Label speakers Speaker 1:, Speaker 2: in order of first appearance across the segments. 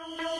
Speaker 1: Thank you.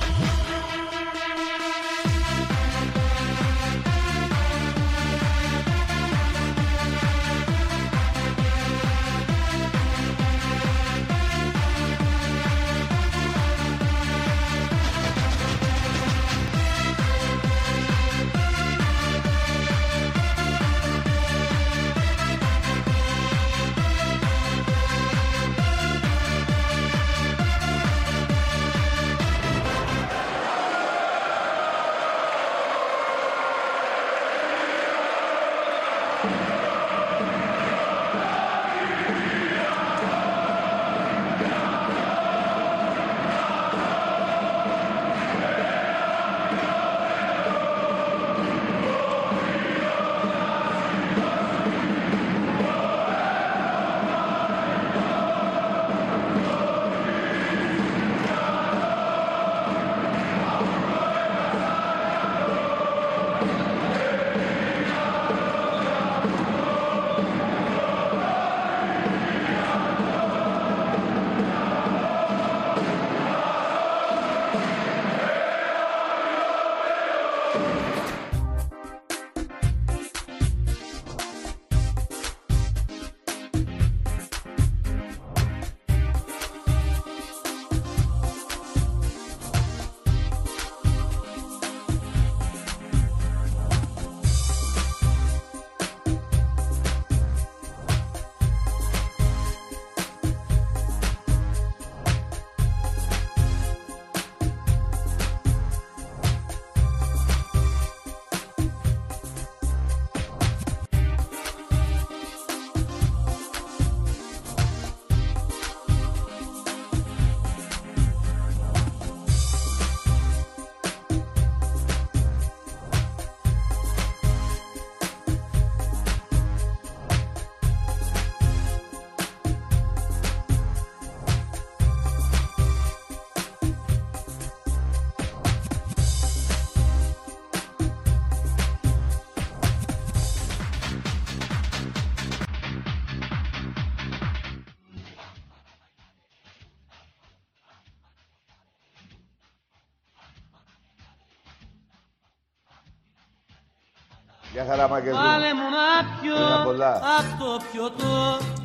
Speaker 1: Γεια χαρά Μαγκελού.
Speaker 2: Βάλε μου να πιω
Speaker 1: Είναι πολλά.
Speaker 2: απ' το πιωτό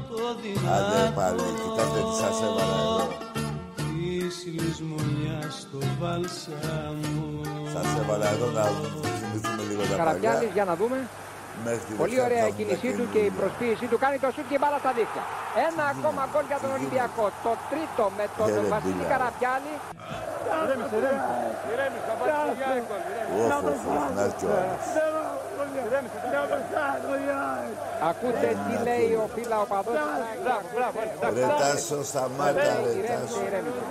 Speaker 2: το
Speaker 1: Άντε
Speaker 2: δυνατό
Speaker 1: πάλι, κοιτάξτε τι σας έβαλα εδώ.
Speaker 2: Της λησμονιάς στο βάλσαμο
Speaker 1: Σας έβαλα εδώ να θυμηθούμε λίγο τα παλιά.
Speaker 3: Καραπιάλης για να δούμε.
Speaker 1: Μέχρι τη
Speaker 3: Πολύ
Speaker 1: Δευτέρα
Speaker 3: ωραία
Speaker 1: θα
Speaker 3: η
Speaker 1: δούμε
Speaker 3: κίνησή του
Speaker 1: και
Speaker 3: και η
Speaker 1: λίγο.
Speaker 3: προσποίησή του. Κάνει το σουτ και η μπάλα στα δίχτυα. Ένα ακόμα γκολ για τον Ολυμπιακό. Το τρίτο με τον
Speaker 1: Ρε,
Speaker 3: Βασίλη
Speaker 1: μπίλα.
Speaker 3: Καραπιάλη.
Speaker 1: Ωχ, ωχ, ωχ, να έρθει ο άλλος.
Speaker 3: Ακούτε τι λέει ο φίλα ο παδός.
Speaker 1: Ρε Τάσο, σταμάτα ρε
Speaker 3: Ηρέμησε,
Speaker 1: Τάσο.
Speaker 3: ηρέμησε.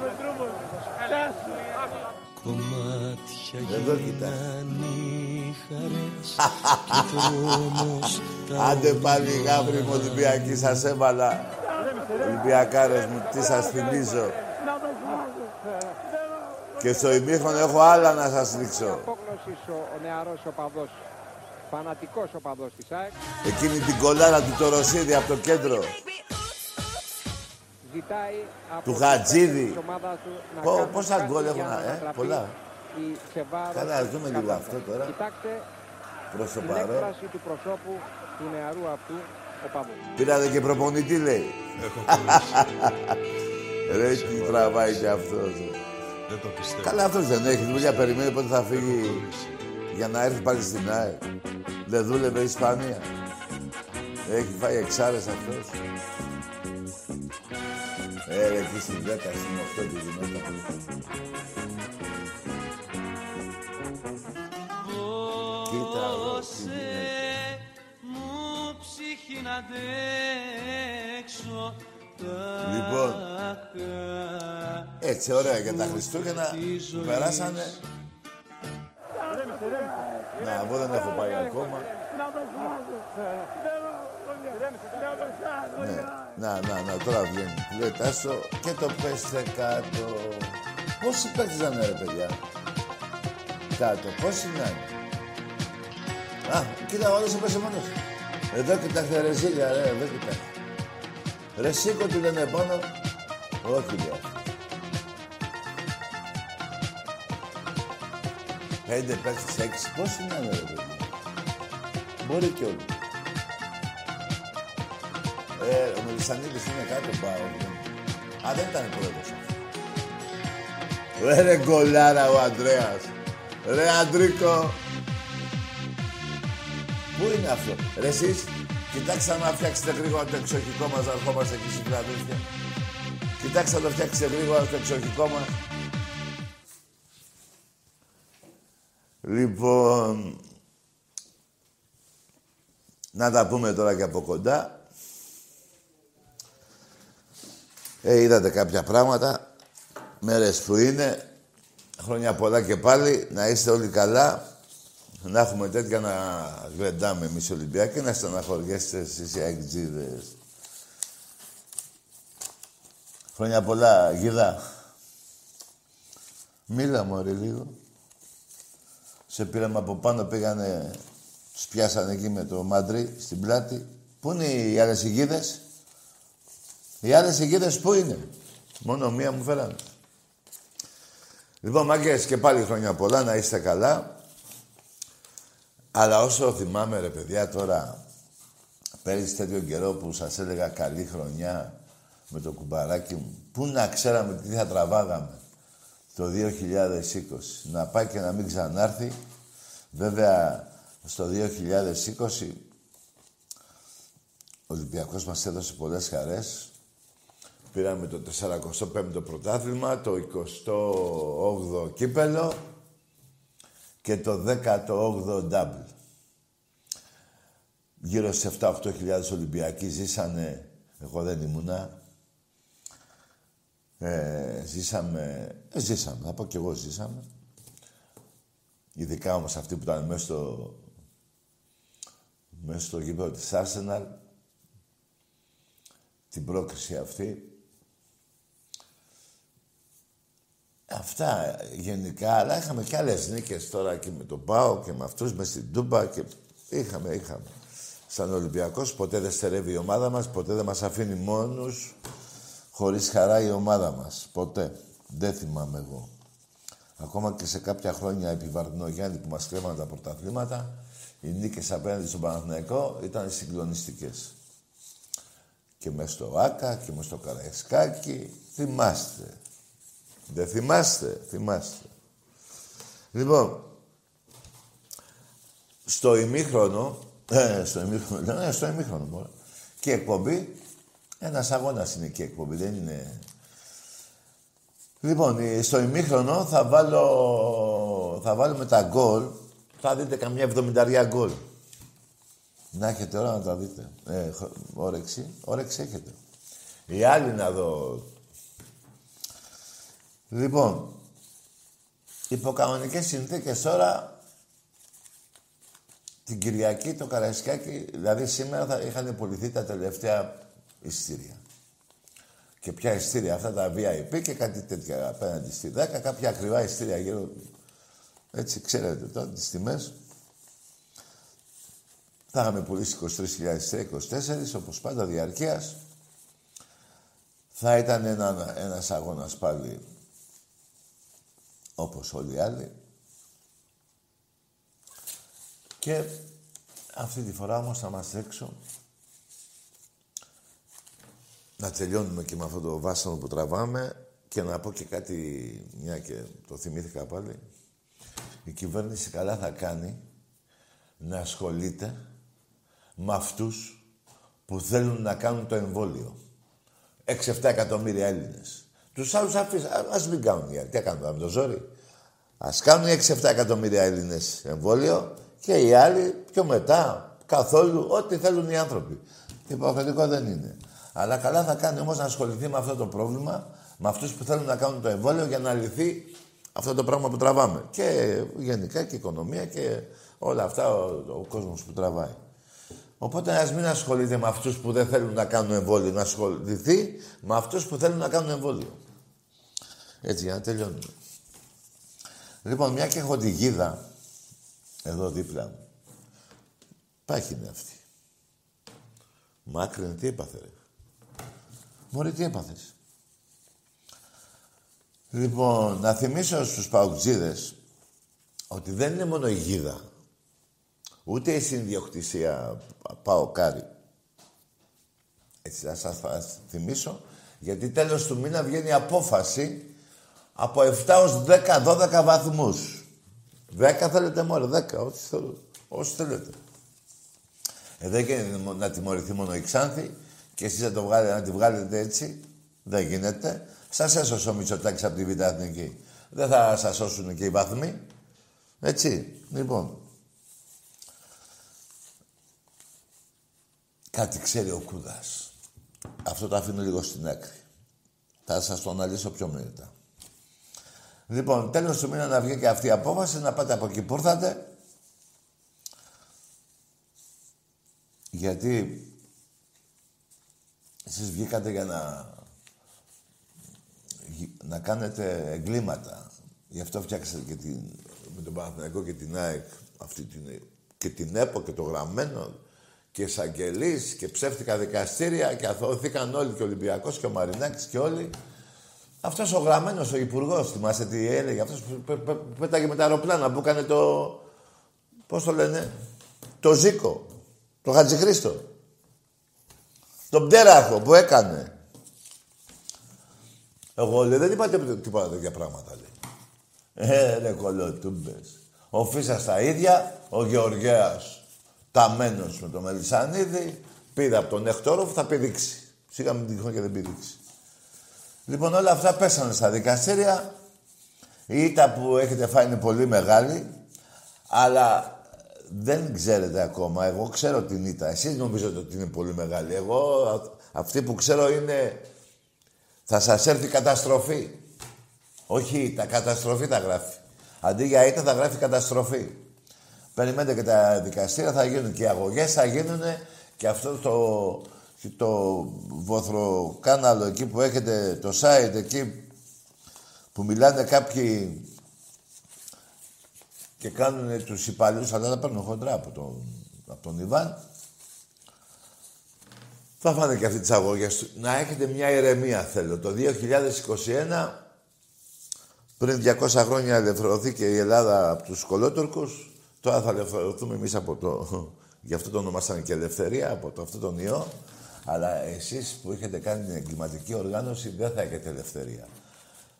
Speaker 2: Κομμάτια
Speaker 1: Εδώ κοιτάς.
Speaker 2: γίνανε χαρές Κι δρόμος τα
Speaker 1: Άντε πάλι γάβρι μου Ολυμπιακή σας έβαλα. Ολυμπιακάρες μου, τι σας θυμίζω. Και στο ημίχρονο έχω άλλα να σας δείξω.
Speaker 3: Απόγνωσης ο, ο νεαρός οπαδός. Φανατικός οπαδός της ΑΕΚ.
Speaker 1: Εκείνη την κολάρα του Τωροσίδη από το κέντρο.
Speaker 3: Ζητάει από
Speaker 1: Του
Speaker 3: τους
Speaker 1: Χατζίδη.
Speaker 3: παίκτες της ομάδας του να
Speaker 1: Πω,
Speaker 3: κάνουν
Speaker 1: πόσα
Speaker 3: κάτι
Speaker 1: γκολ
Speaker 3: για
Speaker 1: έχουν,
Speaker 3: να
Speaker 1: ε,
Speaker 3: ανατραπεί
Speaker 1: πολλά.
Speaker 3: η σε βάρος
Speaker 1: Καλά,
Speaker 3: της
Speaker 1: δούμε λίγο
Speaker 3: κατάστασης.
Speaker 1: αυτό τώρα.
Speaker 3: Κοιτάξτε
Speaker 1: Προς το
Speaker 3: την
Speaker 1: παρόν.
Speaker 3: έκφραση του προσώπου του νεαρού αυτού οπαδού.
Speaker 1: Πήρατε και προπονητή λέει. Ρε τι τραβάει και αυτός.
Speaker 4: Δεν το πιστεύω.
Speaker 1: Καλά αυτός δεν έχει δουλειά. Περιμένει πότε θα φύγει για να έρθει πάλι στην ΑΕ. Δεν δούλευε η Ισπανία. Έχει φάει εξάρες αυτός. Ε, ρε, εκεί στην 10, στην 8 τη γινόταν. Κοίτα εδώ, τι
Speaker 2: Δώσε
Speaker 1: γίνεται.
Speaker 2: μου ψυχή να αντέξω τα
Speaker 1: Λοιπόν.
Speaker 2: χα-
Speaker 1: Έτσι, ωραία για τα Χριστούγεννα που περάσανε. Να, εγώ δεν έχω πάει ακόμα. Ναι, να, να, να, τώρα βγαίνει. Λέει Τάσο και το πέστε κάτω. Πόσοι παίκτες να είναι, ρε παιδιά; Κάτω, πόσοι να είναι; Α, κοίτα, ο άλλος έπεσε μόνος. του. Εδώ κοιτάξτε ρε Ζήλια, ρε, εδώ κοιτάξτε. Ρε σήκω του λένε πάνω. Όχι, λέει Πέντε παίχτες, έξι. Πώς είναι, ρε παιδί. Μπορεί και όλοι. Ε, ο Μελισσανίδης είναι κάτω πάω. Α, δεν ήταν πρόεδρος αυτός. Ρε, ρε γκολάρα ο Ανδρέας. Ρε Αντρίκο. Πού είναι αυτό; Ρε εσείς, κοιτάξτε να φτιάξετε γρήγορα το εξοχικό μας να ερχόμαστε εκεί στην Φιλαδέλφια. Κοιτάξτε να το φτιάξετε γρήγορα το εξοχικό μας. Λοιπόν, να τα πούμε τώρα και από κοντά. Ε, είδατε κάποια πράγματα. Μέρες που είναι. Χρόνια πολλά και πάλι. Να είστε όλοι καλά. Να έχουμε τέτοια να γλεντάμε εμείς Ολυμπιακοί. Να στεναχωριέστε εσείς οι αγκτζίδες. Χρόνια πολλά, Γίδα. Μίλα μωρή λίγο. Σε πήραμε από πάνω, πήγανε, τους πιάσανε εκεί με το μάντρι στην πλάτη. Πού είναι οι άλλες ηγίδες; Οι άλλες ηγίδες πού είναι; Μόνο μία μου φέρανε. Λοιπόν, μάγκες και πάλι χρόνια πολλά, να είστε καλά. Αλλά όσο θυμάμαι, ρε παιδιά, τώρα, πέρυσι τέτοιο καιρό που σας έλεγα καλή χρονιά με το κουμπαράκι μου, πού να ξέραμε τι θα τραβάγαμε το 2020. Να πάει και να μην ξανάρθει. Βέβαια, στο 2020 ο Ολυμπιακός μας έδωσε πολλές χαρές. Πήραμε το 45ο πρωτάθλημα, το 28ο κύπελο και το 18ο double. Γύρω σε 7-8 χιλιάδες Ολυμπιακοί ζήσανε, εγώ δεν ήμουνα, ε, ζήσαμε, ε, ζήσαμε, θα πω κι εγώ ζήσαμε. Ειδικά όμως αυτοί που ήταν μέσα στο, μέσα στο γήπεδο της Arsenal, την πρόκριση αυτή. Αυτά γενικά, αλλά είχαμε και άλλες νίκες τώρα και με τον Πάο και με αυτούς, με στην Τούμπα και είχαμε, είχαμε. Σαν Ολυμπιακός ποτέ δεν στερεύει η ομάδα μας, ποτέ δεν μας αφήνει μόνους, χωρίς χαρά η ομάδα μας. Ποτέ. Δεν θυμάμαι εγώ. Ακόμα και σε κάποια χρόνια επί Βαρδινογιάννη που μας κρέμανε τα πρωταθλήματα, οι νίκες απέναντι στον Παναθηναϊκό ήταν συγκλονιστικές. Και μέσα στο Άκα και μέσα στο Καραϊσκάκι. Θυμάστε. Δεν θυμάστε. Θυμάστε. Λοιπόν, στο ημίχρονο, ε, στο ημίχρονο, ναι, στο ημίχρονο μόνο, και εκπομπή, ένας αγώνας είναι και εκπομπή, δεν είναι... Λοιπόν, ε, στο ημίχρονο θα βάλω, θα βάλουμε τα γκολ, θα δείτε καμιά εβδομηνταριά γκολ. Να έχετε ώρα να τα δείτε. Ε, όρεξη, όρεξη έχετε. Οι άλλοι να δω. Λοιπόν, υπό κανονικές συνθήκες τώρα, την Κυριακή το Καραϊσκάκι, δηλαδή σήμερα θα είχαν πουληθεί τα τελευταία ειστήρια. Και ποια ειστήρια, αυτά τα VIP και κάτι τέτοια απέναντι στη 10, κάποια ακριβά ειστήρια γύρω. Έτσι, ξέρετε τώρα τις τιμές. Θα είχαμε πουλήσει 23.000 24, όπως πάντα διαρκείας. Θα ήταν ένα, ένας αγώνας πάλι, όπως όλοι οι άλλοι. Και αυτή τη φορά όμως θα μας έξω να τελειώνουμε και με αυτό το βάσανο που τραβάμε και να πω και κάτι, μια και το θυμήθηκα πάλι. Η κυβέρνηση καλά θα κάνει να ασχολείται με αυτούς που θέλουν να κάνουν το εμβόλιο. 6-7 εκατομμύρια Έλληνες. Τους άλλους αφήσει, ας μην κάνουν οι άλλοι. Τι κάνουν με το ζόρι. Ας κάνουν 6-7 εκατομμύρια Έλληνες εμβόλιο και οι άλλοι πιο μετά καθόλου ό,τι θέλουν οι άνθρωποι. Υποχρεωτικό δεν είναι. Αλλά καλά θα κάνει όμως να ασχοληθεί με αυτό το πρόβλημα, με αυτούς που θέλουν να κάνουν το εμβόλιο για να λυθεί αυτό το πράγμα που τραβάμε. Και γενικά και η οικονομία και όλα αυτά ο, ο κόσμος που τραβάει. Οπότε ας μην ασχολείται με αυτούς που δεν θέλουν να κάνουν εμβόλιο, να ασχοληθεί με αυτούς που θέλουν να κάνουν εμβόλιο. Έτσι, για να τελειώνουμε. Λοιπόν, μια και έχω τη γίδα εδώ δίπλα μου. Πάχη είναι αυτή. Μάκρυνε, τι έπαθε ρε. Μωρή, τι έπαθες; Λοιπόν, να θυμίσω στους παουτζίδες ότι δεν είναι μόνο η γίδα, ούτε η συνδιοκτησία πάω κάρι. Έτσι θα σας θυμίσω, γιατί τέλος του μήνα βγαίνει απόφαση από 7 ως 10-12 βαθμούς. 10 θέλετε μόνο, 10, όσοι, όσοι θέλετε. Εδώ και να τιμωρηθεί μόνο η Ξάνθη και εσείς να, το βγάλετε, να τη βγάλετε έτσι. Δεν γίνεται. Σας έσωσε ο Μητσοτάκης από τη Β' Εθνική. Δεν θα σας σώσουν και οι βαθμοί. Έτσι. Λοιπόν. Κάτι ξέρει ο Κούδας. Αυτό το αφήνω λίγο στην άκρη. Θα σας το αναλύσω πιο μετά. Λοιπόν, τέλος του μήνα να βγει και αυτή η απόφαση, να πάτε από εκεί που ήρθατε. Γιατί εσείς βγήκατε για να, να κάνετε εγκλήματα. Γι' αυτό φτιάξατε και την, με τον Παναθηναϊκό και την ΑΕΚ αυτή την, και την ΕΠΟ και το γραμμένο και εισαγγελείς και ψεύτικα δικαστήρια και αθωώθηκαν όλοι και ο Ολυμπιακός και ο Μαρινάκης και όλοι. Αυτός ο γραμμένος, ο υπουργός, θυμάστε τι έλεγε, αυτός που πέταγε με τα αεροπλάνα που έκανε το... Πώς το λένε, το Ζήκο, το Χατζηχρήστο. Τον πτέραχο που έκανε. Εγώ λέει, δεν είπατε τίποτα τέτοια πράγματα, λέει. Ε, ρε κολοτούμπες. Ο Φίσας τα ίδια, ο Γεωργέας ταμένος με το Μελισανίδη, πήρε από τον Εκτόροφ, θα πηδήξει. Σίγα μην τυχόν και δεν πηδήξει. Λοιπόν, όλα αυτά πέσανε στα δικαστήρια. Η ήττα που έχετε φάει είναι πολύ μεγάλη, αλλά δεν ξέρετε ακόμα. Εγώ ξέρω την ήττα. Εσείς νομίζετε ότι είναι πολύ μεγάλη. Εγώ, αυτή που ξέρω είναι... Θα σας έρθει καταστροφή. Όχι τα καταστροφή θα γράφει. Αντί για ήττα θα γράφει καταστροφή. Περιμένετε και τα δικαστήρια, θα γίνουν και οι αγωγές, θα γίνουν και αυτό το, το βοθροκάναλο εκεί που έχετε, το site εκεί που μιλάνε κάποιοι και κάνουν τους υπαλλήλους, αλλά δεν παίρνουν χοντρά από τον, από τον Ιβάν. Θα φάνε και αυτή τις αγωγές. Να έχετε μια ηρεμία θέλω. Το 2021, πριν 200 χρόνια ελευθερωθήκε η Ελλάδα από τους κολότορκους, τώρα θα ελευθερωθούμε εμείς από το... Γι' αυτό το ονομάσανε και ελευθερία, από το, αυτό τον ιό. Αλλά εσείς που έχετε κάνει την εγκληματική οργάνωση δεν θα έχετε ελευθερία.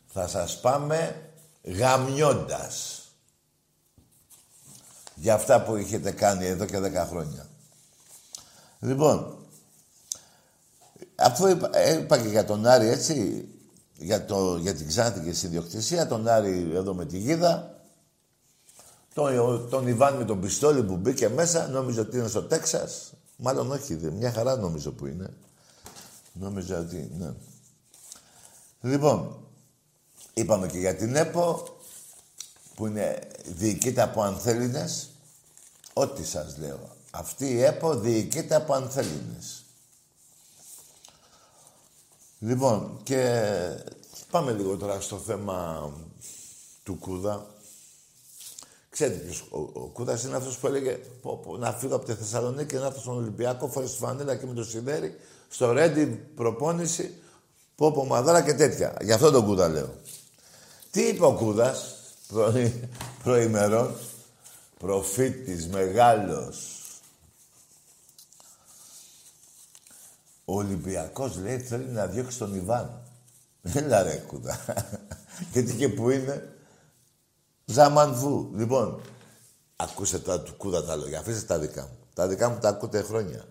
Speaker 1: Θα σας πάμε γαμιώντας για αυτά που έχετε κάνει εδώ και 10 χρόνια. Λοιπόν, αφού είπα, είπα και για τον Άρη έτσι, για, το, για την Ξάνθη και στην ιδιοκτησία, τον Άρη εδώ με τη Γίδα, τον, τον Ιβάν με τον πιστόλι που μπήκε μέσα, νόμιζε ότι είναι στο Τέξας. Μάλλον όχι, μια χαρά νομίζω που είναι. Νόμιζα ότι, ναι. Λοιπόν, είπαμε και για την ΕΠΟ, που είναι διοικείται από ανθέλινες. Ό,τι σας λέω. Αυτή η ΕΠΟ διοικείται από ανθέλινες. Λοιπόν, και πάμε λίγο τώρα στο θέμα του Κούδα. Ξέρετε ποιος, ο, ο Κούδας είναι αυτός που έλεγε πω, πω, να φύγω από τη Θεσσαλονίκη και να έρθω στον Ολυμπιακό φορές τη φανέλα και με το σιδέρι στο Ρέντι προπόνηση πω πω μαδάρα και τέτοια. Γι' αυτό τον Κούδα λέω. Τι είπε ο Κούδας προ, προημερών; Προφήτης μεγάλος. Ο Ολυμπιακός λέει θέλει να διώξει τον Ιβάν. Έλα ρε κούδα. Γιατί και που είναι; Ζαμανβού. Λοιπόν, ακούσε τα του κούδα τα λόγια. Αφήστε τα δικά μου. Τα δικά μου τα ακούτε χρόνια.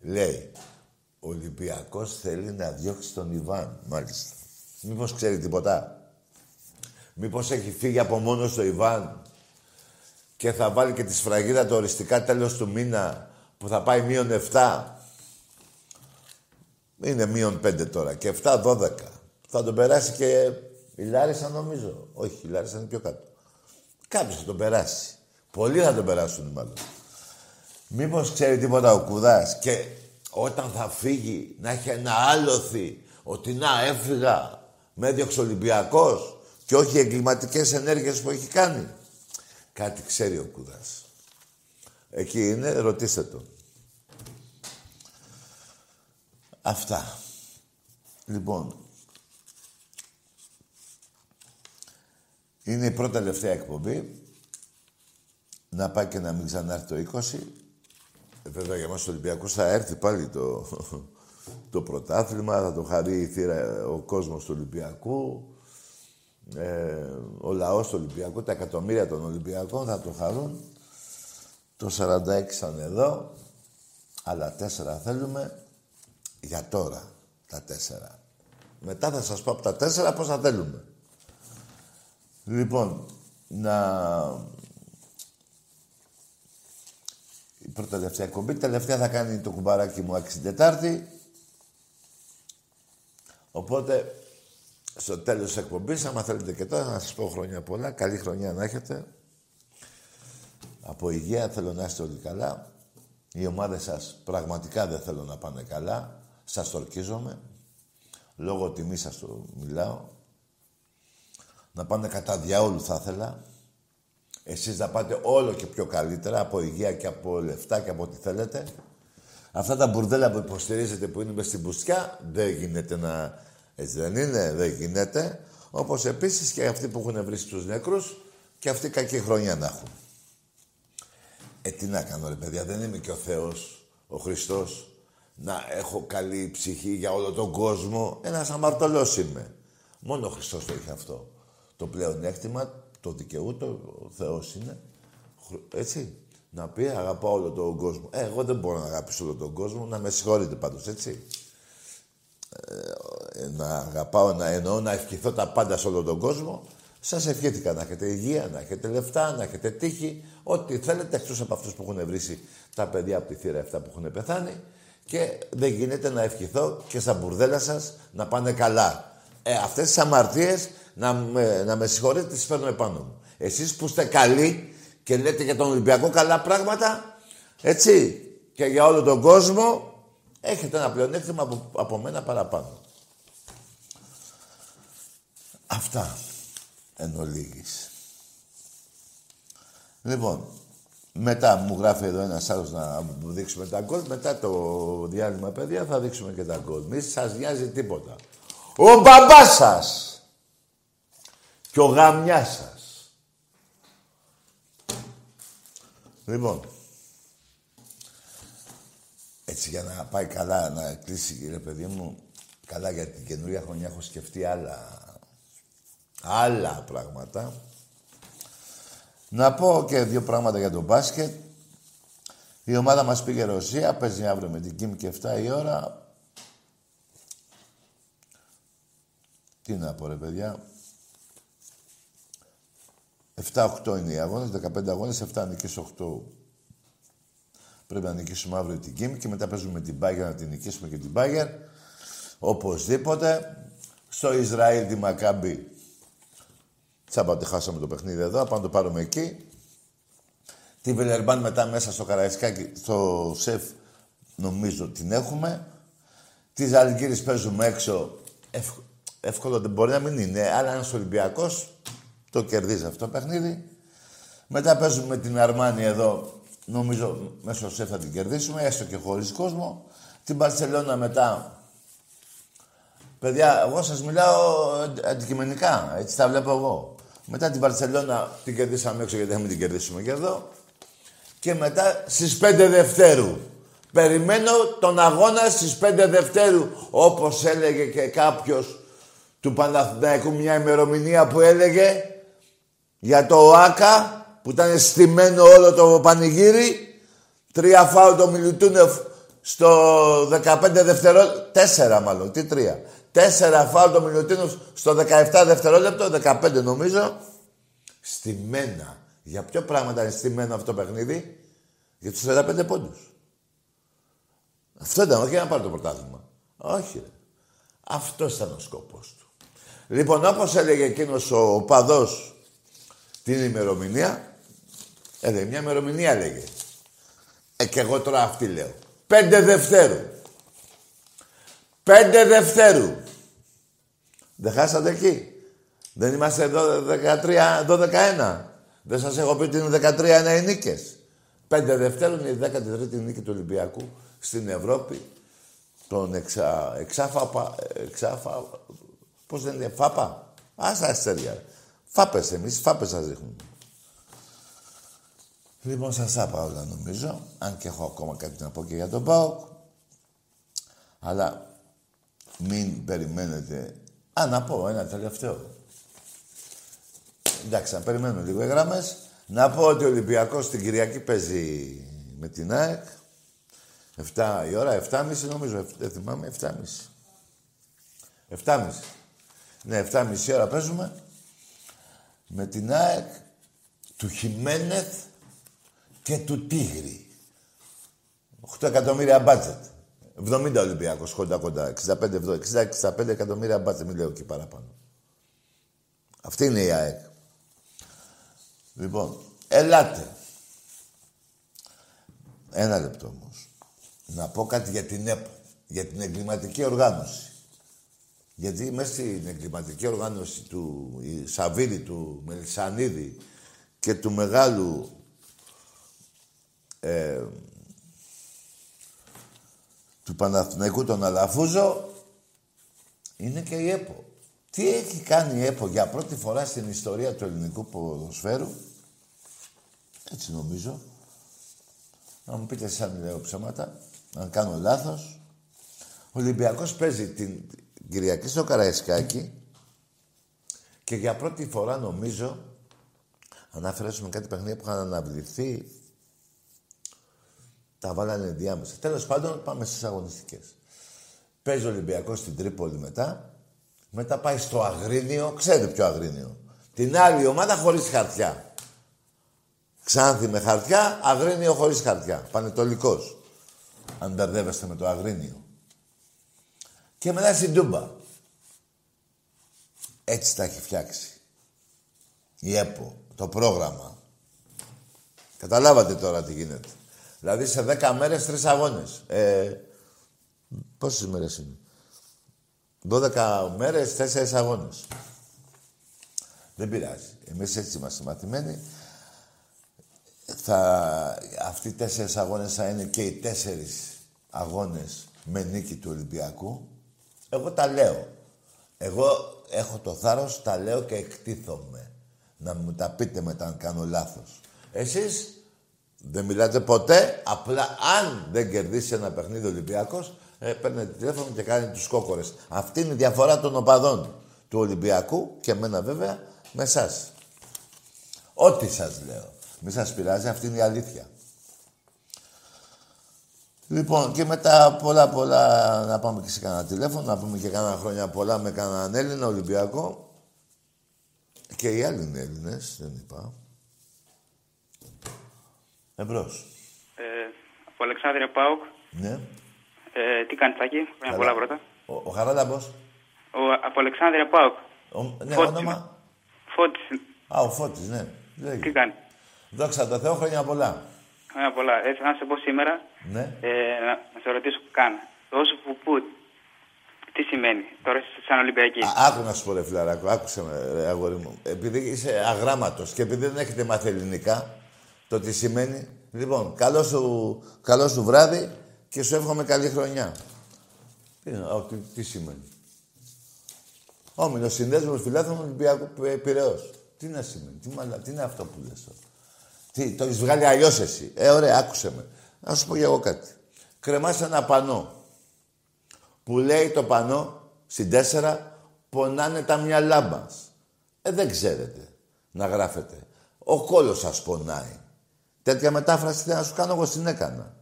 Speaker 1: Λέει, ο Ολυμπιακός θέλει να διώξει τον Ιβάν. Μάλιστα. Μήπως ξέρει τίποτα; Μήπως έχει φύγει από μόνος το Ιβάν; Και θα βάλει και τη σφραγίδα το οριστικά τέλος του μήνα που θα πάει μείον 7. Είναι μείον 5 τώρα και 7, 12. Θα τον περάσει και η Λάρισα νομίζω. Όχι, η Λάρισα είναι πιο κάτω. Κάποιος θα τον περάσει. Πολλοί θα τον περάσουν μάλλον. Μήπως ξέρει τίποτα ο Κουδάς και όταν θα φύγει να έχει ένα άλοθη ότι να έφυγα με έδιωξε Ολυμπιακός και όχι εγκληματικές ενέργειες που έχει κάνει. Κάτι ξέρει ο Κούδας. Εκεί είναι, ρωτήστε το. Αυτά. Λοιπόν. Είναι η πρώτη τελευταία εκπομπή. Να πάει και να μην ξανάρθει το 20. Ε, βέβαια για μας Ολυμπιακούς θα έρθει πάλι το, το πρωτάθλημα, θα το χαρεί η θύρα, ο κόσμος του Ολυμπιακού, ε, ο λαός του Ολυμπιακού, τα εκατομμύρια των Ολυμπιακών θα το χαρούν. Το 46 ήταν εδώ, αλλά τέσσερα θέλουμε για τώρα τα τέσσερα. Μετά θα σας πω από τα τέσσερα πώς θα θέλουμε. Λοιπόν, να... Η πρώτη τελευταία κομπή. Τελευταία θα κάνει το κουμπαράκι μου 64η. Οπότε, στο τέλος της εκπομπής, άμα θέλετε και τώρα, να σας πω χρόνια πολλά. Καλή χρονιά να έχετε. Από υγεία θέλω να είστε όλοι καλά. Οι ομάδες σας πραγματικά δεν θέλω να πάνε καλά. Σας τορκίζομαι. Λόγω τιμή σας το μιλάω. Να πάνε κατά διαόλου θα ήθελα. Εσείς να πάτε όλο και πιο καλύτερα από υγεία και από λεφτά και από ό,τι θέλετε. Αυτά τα μπουρδέλα που υποστηρίζετε που είναι μες στην πουστιά δεν γίνεται να... Έτσι δεν είναι, δεν γίνεται. Όπως επίσης και αυτοί που έχουν βρει τους νεκρούς και αυτοί κακή χρονιά να έχουν. Ε, τι να κάνω ρε παιδιά, δεν είμαι και ο Θεός, ο Χριστός, να έχω καλή ψυχή για όλο τον κόσμο. Ένας αμαρτωλός είμαι. Μόνο ο Χριστός το είχε αυτό. Το πλεονέκτημα, το δικαιούτο, ο Θεός είναι. Έτσι. Να πει αγαπάω όλο τον κόσμο. Ε, εγώ δεν μπορώ να αγαπήσω όλο τον κόσμο, να με συγχωρείτε πάντως, έτσι. Ε, να αγαπάω, να εννοώ, να ευχηθώ τα πάντα σε όλο τον κόσμο. Σας ευχήθηκα να έχετε υγεία, να έχετε λεφτά, να έχετε τύχη, ό,τι θέλετε, εκτός από αυτούς που έχουν βρήσει τα παιδιά από τη θύρα αυτά που έχουν πεθάνει. Και δεν γίνεται να ευχηθώ και στα μπουρδέλα σας να πάνε καλά. Ε, αυτές τις αμαρτίες, να με, να με συγχωρείτε, τις φέρνω επάνω μου. Εσείς που είστε καλοί και λέτε για τον Ολυμπιακό καλά πράγματα, έτσι, και για όλο τον κόσμο, έχετε ένα πλεονέκτημα από, από μένα παραπάνω. Αυτά εν ολίγης. Λοιπόν, μετά μου γράφει εδώ ένας άλλος να μου δείξουμε τα γκολ. Μετά το διάλειμμα, παιδιά, θα δείξουμε και τα γκολ. Μη σας νοιάζει τίποτα. Ο μπαμπάς σας και ο γαμιάς σας. Λοιπόν, έτσι για να πάει καλά, να κλείσει κύριε παιδί μου, καλά για την καινούργια χρονιά έχω σκεφτεί άλλα, άλλα πράγματα. Να πω και δύο πράγματα για το μπάσκετ. Η ομάδα μας πήγε Ρωσία, παίζει αύριο με την Κίμ και 7 η ώρα. Τι να πω ρε παιδιά. 7-8 είναι οι αγώνες, 15 αγώνες, 7 νικήσεις 8. Πρέπει να νικήσουμε αύριο την Κίμ και μετά παίζουμε την Μπάγκερ να την νικήσουμε και την Μπάγκερ. Οπωσδήποτε. Στο Ισραήλ τη Μακάμπη Τσάμπα ότι χάσαμε το παιχνίδι εδώ, πάμε να το πάρουμε εκεί. Τη Βιλερμπάν μετά μέσα στο Καραϊσκάκι, στο σεφ, νομίζω την έχουμε. Τη Ζαλγκύρης παίζουμε έξω. Εύκολο δεν μπορεί να μην είναι, αλλά ένας Ολυμπιακός το κερδίζει αυτό το παιχνίδι. Μετά παίζουμε την Αρμάνη εδώ. Νομίζω μέσω σεφ θα την κερδίσουμε, έστω και χωρίς κόσμο. Την Παρσελώνα μετά. Παιδιά, εγώ σας μιλάω αντικειμενικά, έτσι τα βλέπω εγώ. Μετά την Βαρσελόνα την κερδίσαμε έξω γιατί θα μην την κερδίσουμε και εδώ. Και μετά στις 5 Δευτέρου. Περιμένω τον αγώνα στις 5 Δευτέρου. Όπως έλεγε και κάποιος του Παναθηναϊκού μια ημερομηνία που έλεγε για το ΟΑΚΑ που ήταν στημένο όλο το πανηγύρι. Τρία φάου το Μιλουτούνεφ στο 15 δευτερόλεπτο. Τέσσερα μάλλον, τι τρία. Τέσσερα φάουλ το Μιλουτίνο στο 17 δευτερόλεπτο, 15 νομίζω. Στημένα. Για ποιο πράγμα ήταν στημένο αυτό το παιχνίδι; Για τους 35 πόντους. Αυτό ήταν, όχι να πάρει το πρωτάθλημα. Όχι, ρε. Αυτός ήταν ο σκοπός του. Λοιπόν, όπως έλεγε εκείνος ο παδός την ημερομηνία, έλεγε μια ημερομηνία έλεγε. Ε, και εγώ τώρα αυτή λέω. 5 Δευτέρου. 5 Δευτέρου. Δεν χάσατε εκεί. Δεν είμαστε 13-12-1. Δεν σας έχω πει ότι είναι 13-1 οι νίκες. 5 Δευτέρου είναι η 13η νίκη του Ολυμπιακού στην Ευρώπη. Τον εξα, εξάφα, εξάφα, πώς δεν είναι, φάπα. Άσα αστέρια. Φάπες εμείς, φάπες σας δείχνουμε. Λοιπόν, σας είπα όλα νομίζω, αν και έχω ακόμα κάτι να πω και για τον ΠΑΟΚ. Αλλά μην περιμένετε... Α, να πω ένα τελευταίο. Εντάξει, να περιμένω λίγο οι γραμμές. Να πω ότι ο Ολυμπιακός την Κυριακή παίζει με την ΑΕΚ. 7 η ώρα, 7.30 νομίζω, δεν θυμάμαι, 7.30. 7.30. Ναι, 7.30 ώρα παίζουμε με την ΑΕΚ του Χιμένεθ και του Τίγρη. 8 εκατομμύρια μπάτζετ. 70 Ολυμπιακός κοντά κοντά. 65, 65 εκατομμύρια μπάτζετ, μην λέω και παραπάνω. Αυτή είναι η ΑΕΚ. Λοιπόν, ελάτε. Ένα λεπτό όμως. Να πω κάτι για την ΕΠΟ, για την εγκληματική οργάνωση. Γιατί μέσα στην εγκληματική οργάνωση του Σαββίδη, του Μελισανίδη και του μεγάλου ε, του Παναθηναϊκού τον Αλαφούζο είναι και η ΕΠΟ. Τι έχει κάνει η ΕΠΟ για πρώτη φορά στην ιστορία του ελληνικού ποδοσφαίρου; Έτσι νομίζω. Να μου πείτε σαν λέω ψέματα, αν κάνω λάθος. Ο Ολυμπιακός παίζει την Κυριακή στο Καραϊσκάκι και για πρώτη φορά νομίζω, αν αφαιρέσουμε κάτι παιχνίδια που είχαν αναβληθεί, τα βάλανε διάμεσα. Τέλος πάντων, πάμε στις αγωνιστικές. Παίζει ο Ολυμπιακός στην Τρίπολη μετά. Μετά πάει στο Αγρίνιο. Ξέρετε ποιο Αγρίνιο. Την άλλη ομάδα χωρίς χαρτιά. Ξάνθη με χαρτιά, Αγρίνιο χωρίς χαρτιά. Πανετολικός. Αν μπερδεύεστε με το Αγρίνιο. Και μετά στην Τούμπα. Έτσι τα έχει φτιάξει. Η ΕΠΟ, το πρόγραμμα. Καταλάβατε τώρα τι γίνεται. Δηλαδή σε 10 μέρες τρεις αγώνες. Ε, πόσες μέρες είναι; 12 μέρες, τέσσερις αγώνες. Δεν πειράζει. Εμείς έτσι είμαστε μαθημένοι θα, αυτοί οι τέσσερις αγώνες θα είναι και οι τέσσερις αγώνες με νίκη του Ολυμπιακού. Εγώ τα λέω. Εγώ έχω το θάρρος, τα λέω και εκτίθομαι. Να μου τα πείτε μετά αν κάνω λάθος. Εσείς; Δεν μιλάτε ποτέ, απλά αν δεν κερδίσει ένα παιχνίδι ο Ολυμπιακός, ε, παίρνετε τηλέφωνο και κάνετε τους κόκορες. Αυτή είναι η διαφορά των οπαδών του Ολυμπιακού και εμένα βέβαια με εσάς. Ό,τι σας λέω. Μη σας πειράζει, αυτή είναι η αλήθεια. Λοιπόν, και μετά πολλά πολλά να πάμε και σε κανένα τηλέφωνο, να πούμε και κανένα χρόνια πολλά με κανέναν Έλληνα Ολυμπιακό. Και οι άλλοι είναι Έλληνες, δεν είπα. Εμπρός.
Speaker 4: Ε, από Αλεξάνδρεια Πάουκ.
Speaker 1: Ναι.
Speaker 4: Ε, τι κάνει Τάκη, χρόνια πολλά πρώτα.
Speaker 1: Ο, ο Χαράλαμπος.
Speaker 4: Ο, από Αλεξάνδρεια Πάουκ.
Speaker 1: Ο, ναι,
Speaker 4: Φώτης.
Speaker 1: όνομα.
Speaker 4: Φώτης.
Speaker 1: Α, ο Φώτης, ναι.
Speaker 4: Τι
Speaker 1: Λέγε.
Speaker 4: κάνει;
Speaker 1: Δόξα τω Θεώ, χρόνια πολλά.
Speaker 4: Χρόνια πολλά. Έτσι, να σε πω σήμερα,
Speaker 1: Ναι.
Speaker 4: ε, να, να σε ρωτήσω καν. Το όσο που που, τι σημαίνει; Τώρα είσαι σαν Ολυμπιακή.
Speaker 1: Α, άκου να σου πω, ρε φιλαράκο, άκουσε με, ρε, αγόρι μου. Επειδή είσαι αγράμματος και επειδή δεν έχετε μάθει ελληνικά, το τι σημαίνει. Λοιπόν, καλό σου, καλό σου βράδυ και σου εύχομαι καλή χρονιά. Τι, είναι, α, τι, τι σημαίνει. Όμιλο συνδέσμο φιλάθλων Ολυμπιακού Πε- Πειραιώς. Τι να σημαίνει, τι, μαλα, τι είναι αυτό που λες τώρα. Τι, το έχεις βγάλει αλλιώς εσύ. Ε, ωραία, άκουσε με. Να σου πω για εγώ κάτι. Κρεμάς ένα πανό που λέει το πανό στην τέσσερα πονάνε τα μυαλά μας. Ε, δεν ξέρετε να γράφετε. Ο κόλος σας πονάει. Τέτοια μετάφραση θέλω να σου κάνω, εγώ την έκανα.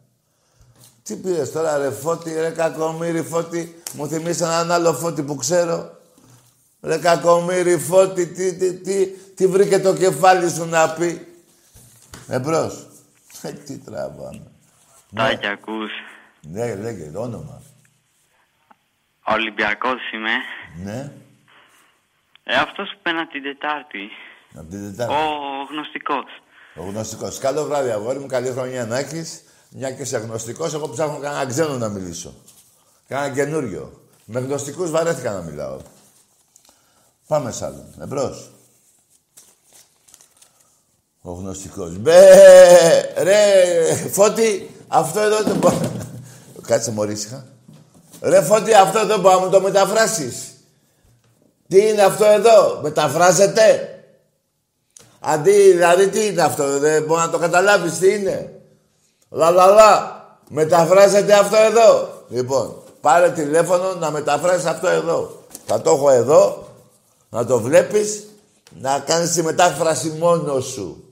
Speaker 1: Τι πήρες τώρα ρε Φώτη, ρε κακομύρι Φώτη, μου θυμίσαι έναν άλλο Φώτη που ξέρω. Ρε κακομύρι Φώτη, τι, τι, τι, τι βρήκε το κεφάλι σου να πει. Εμπρός. Ε, τι τραβάμε.
Speaker 5: Τάκη, ακούς.
Speaker 1: Ναι, λέγε, όνομα.
Speaker 5: Ολυμπιακός είμαι.
Speaker 1: Ναι,
Speaker 5: Ε, αυτός που πένα την Τετάρτη.
Speaker 1: από την Τετάρτη.
Speaker 5: Ο γνωστικός.
Speaker 1: Ο γνωστικό. Καλό βράδυ, αγόρι μου. Καλή χρονιά να έχει. Μια και είσαι γνωστικός, εγώ ψάχνω κανένα ξένο να μιλήσω. Κάνα καινούριο. Με γνωστικούς βαρέθηκα να μιλάω. Πάμε σ' άλλον. Εμπρός. Ο γνωστικός. Μπε! Ρε! Φώτη! Αυτό εδώ δεν μπορώ... Κάτσε μωρή ήσυχα. Ρε Φώτη, αυτό εδώ μπορεί να μου το μεταφράσεις. Τι είναι αυτό εδώ, μεταφράζεται; Αντί, δηλαδή τι είναι αυτό, δεν μπορείς να το καταλάβεις τι είναι. Λαλαλα. Μεταφράζεται αυτό εδώ. Λοιπόν, πάρε τηλέφωνο να μεταφράσεις αυτό εδώ. Θα το έχω εδώ, να το βλέπεις, να κάνεις τη μετάφραση μόνος σου.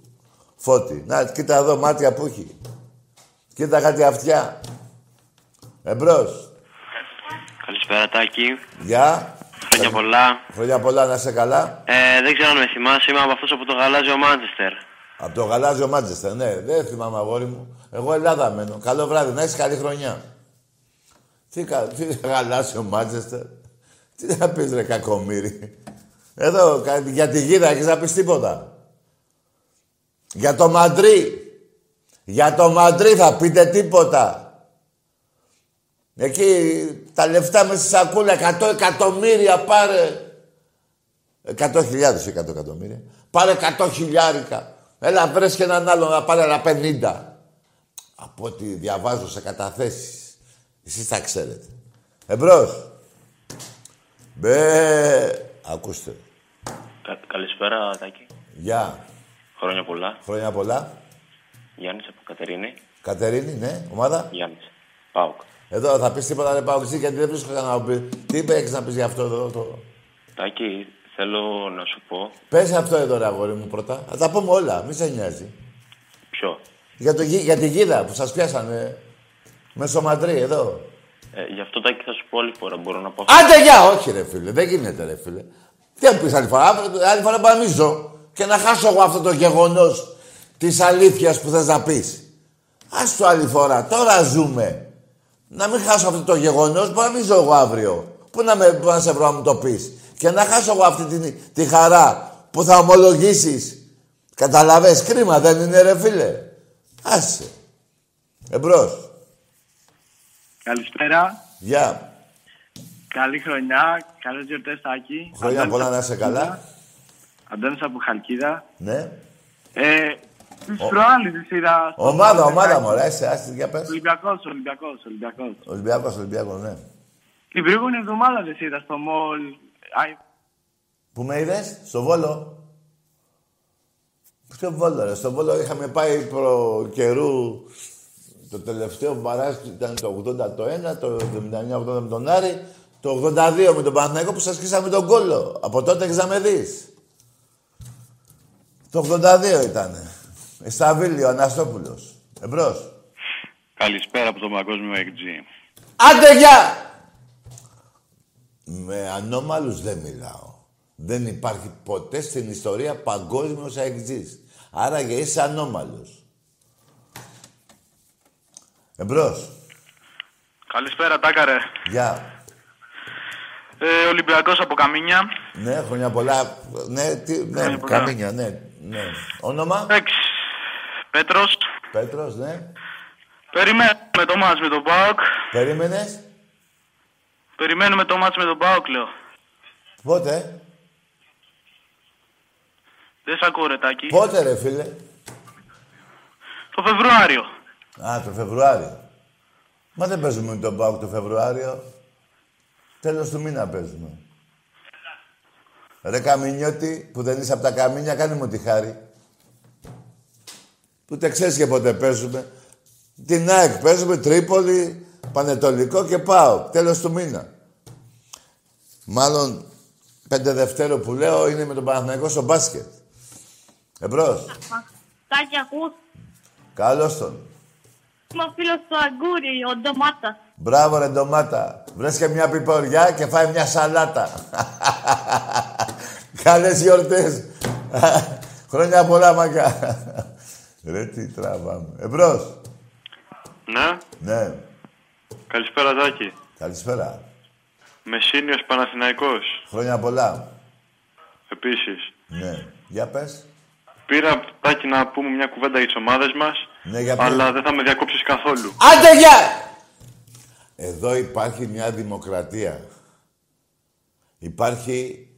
Speaker 1: Φώτη. Να, κοίτα εδώ μάτια που έχει. Κοίτα κάτι αυτιά. Εμπρός.
Speaker 5: Καλησπέρα Τάκη.
Speaker 1: Γεια.
Speaker 5: Χρόνια πολλά.
Speaker 1: Χρόνια πολλά να είσαι καλά.
Speaker 5: Ε, δεν ξέρω αν με θυμάσαι, είμαι από αυτούς από το γαλάζιο Μάντσεστερ.
Speaker 1: Από το γαλάζιο Μάντσεστερ, ναι. Δεν θυμάμαι αγόρι μου. Εγώ Ελλάδα μένω. Καλό βράδυ, να έχεις καλή χρονιά. Τι, κα... τι γαλάζιο Μάντσεστερ. Τι να πεις ρε κακομύρι. Εδώ, κα- για τη γύρα έχεις να πεις τίποτα. Για το Μαντρί. Για το Μαντρί θα πείτε τίποτα. Εκεί τα λεφτά με στη σακούλα, 100 εκατομμύρια πάρε. 100 χιλιάδες, 100 εκατομμύρια. Πάρε 100 χιλιάρικα. Έλα βρες και έναν άλλο να πάρε ένα 50. Από ό,τι διαβάζω σε καταθέσεις. Εσείς τα ξέρετε. Εμπρός. Μπε. Ακούστε.
Speaker 5: Κα- καλησπέρα Τάκη.
Speaker 1: Γεια.
Speaker 5: Χρόνια πολλά.
Speaker 1: Χρόνια πολλά.
Speaker 5: Γιάννης από Κατερίνη.
Speaker 1: Κατερίνη, ναι. Ομάδα.
Speaker 5: Γιάννης. Πάουκ.
Speaker 1: Εδώ θα πεις τίποτα, δεν πάω εσύ γιατί δεν βρίσκω κανένα να πεις. Τι είπε, έχεις να πεις για αυτό εδώ. Το...
Speaker 5: Τάκη, θέλω να σου πω
Speaker 1: Πες αυτό εδώ, ρε αγόρι μου, πρώτα. Θα τα πούμε όλα, μη σε νοιάζει.
Speaker 5: ποιο;
Speaker 1: Για, το, γη- για τη γίδα που σας πιάσανε. Μέσω Μαντρί, εδώ.
Speaker 5: Ε, γι' αυτό Τάκη θα σου πω άλλη φορά. Μπορώ να πω.
Speaker 1: Άντε, γεια! Όχι, ρε φίλε, δεν γίνεται, ρε φίλε. Τι να πεις άλλη φορά, Αύριο- άλλη φορά πάω να ζω και να χάσω εγώ αυτό το γεγονός της αλήθειας που θες να πεις. Ας το άλλη φορά, τώρα ζούμε. Να μην χάσω αυτό το γεγονός, μπορώ να μην ζω εγώ αύριο. Πού να, με, πού να σε βρω να μου το πεις. Και να χάσω εγώ αυτή τη, τη χαρά που θα ομολογήσεις. Καταλαβες, κρίμα δεν είναι ρε φίλε. Άσε. Εμπρός.
Speaker 6: Καλησπέρα.
Speaker 1: Γεια.
Speaker 6: Καλή χρονιά. Καλές γιορτές, Τάκη.
Speaker 1: Χρόνια
Speaker 6: Αντώνης
Speaker 1: πολλά
Speaker 6: από
Speaker 1: να είσαι καλά.
Speaker 6: Αντώνης από Χαλκίδα.
Speaker 1: Ναι.
Speaker 6: Ε, τις προάλλες τις είδα... στο
Speaker 1: Ομάδα,
Speaker 6: Ολυμπιακό.
Speaker 1: ομάδα, μωρέ. Είσαι, άσε, για πες.
Speaker 6: Ολυμπιακός, Ολυμπιακός, Ολυμπιακός.
Speaker 1: Ολυμπιακός, Ολυμπιακός, ναι.
Speaker 6: Την προηγούμενη εβδομάδα τις είδα στο μολ. Άι,
Speaker 1: Πού με είδες, στο Βόλο. Στο Βόλο, ρε. Στο Βόλο είχαμε πάει προ καιρού. Το τελευταίο μπαράζ ήταν το 80 το 1, το 79-80 με τον Άρη, το 82 με τον Παναθηναϊκό που σας σκίσαμε τον κόλλο. Από τότε έχεις να με δεις. Το 82 ήτανε. Εσταβίλιο, Αναστόπουλος. Εμπρός.
Speaker 5: Καλησπέρα από το Παγκόσμιο XG.
Speaker 1: Άντε, γεια! Με ανώμαλους δεν μιλάω. Δεν υπάρχει ποτέ στην ιστορία παγκόσμιος αεξής. Άρα και είσαι ανώμαλος. Εμπρός.
Speaker 7: Καλησπέρα, Τάκαρε.
Speaker 1: Γεια.
Speaker 7: Ε, Ολυμπιακός από Καμίνια.
Speaker 1: Ναι, χρόνια πολλά. Ναι, τι, ναι,
Speaker 7: Χρόνια πολλά.
Speaker 1: καμίνια, ναι, ναι. Όνομα;
Speaker 7: Έξι. Πέτρος.
Speaker 1: Πέτρος, ναι.
Speaker 7: Περιμένουμε το μάτς με τον ΠΑΟΚ.
Speaker 1: Περίμενες.
Speaker 7: Περιμένουμε το μάτς με τον ΠΑΟΚ, λέω.
Speaker 1: Πότε;
Speaker 7: Δεν σ' ακούω, ρε, Τάκη.
Speaker 1: Πότε, ρε φίλε;
Speaker 7: Το Φεβρουάριο.
Speaker 1: Α, το Φεβρουάριο. Μα δεν παίζουμε με τον Πάουκ το Φεβρουάριο. Τέλος του μήνα παίζουμε. Ρε Καμινιώτη, που δεν είσαι από τα Καμίνια, κάνε μου τη χάρη. Ούτε ξέρεις και πότε παίζουμε. Την ΑΕΚ παίζουμε, Τρίπολη, Πανετολικό και πάω. Τέλος του μήνα. Μάλλον πέντε Δευτέρο που λέω είναι με τον Παναθηναϊκό στο μπάσκετ. Εμπρός.
Speaker 8: Τάκη, ακούς.
Speaker 1: Καλώς τον.
Speaker 8: Είμαι ο φίλος του Αγκούρι, ο Ντομάτα.
Speaker 1: Μπράβο ρε ντομάτα. Βρες και μια πιποριά και φάει μια σαλάτα. Καλές γιορτές. Χρόνια πολλά μακά. Ρε τι τραβάμε. Εμπρός.
Speaker 7: Ναι.
Speaker 1: Ναι.
Speaker 7: Καλησπέρα, Τάκη.
Speaker 1: Καλησπέρα.
Speaker 7: Μεσίνιος Παναθηναϊκός.
Speaker 1: Χρόνια πολλά.
Speaker 7: Επίσης.
Speaker 1: Ναι. Για πες.
Speaker 7: Πήρα, Τάκη, να πούμε μια κουβέντα για τις ομάδες μας.
Speaker 1: Ναι, για πες.
Speaker 7: αλλά δεν θα με διακόψεις καθόλου.
Speaker 1: Άντε γεια! Εδώ υπάρχει μια δημοκρατία. Υπάρχει...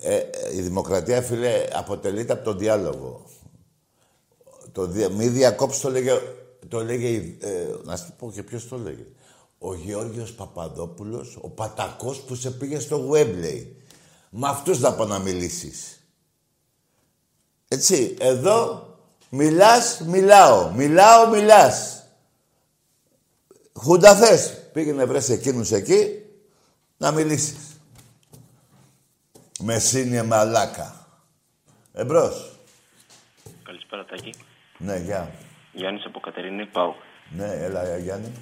Speaker 1: ε, ε, η δημοκρατία, φίλε, αποτελείται από τον διάλογο. Το δια, μη διακόψεις το λέγε... Το λέγε ε, να σου πω και ποιος το λέγε. Ο Γεώργιος Παπαδόπουλος, ο πατακός που σε πήγε στο Webley. Με αυτούς να πάω να μιλήσεις. Έτσι, εδώ μιλάς, μιλάω. Μιλάω, μιλάς. Χούντα θες. Πήγαινε βρες εκείνους εκεί να μιλήσεις. Μεσίνιε μαλάκα. Εμπρός.
Speaker 5: Καλησπέρα, Τάκη.
Speaker 1: Ναι, γεια.
Speaker 5: Γιάννης από Κατερίνη, πάω.
Speaker 1: Ναι, έλα, Γιάννη.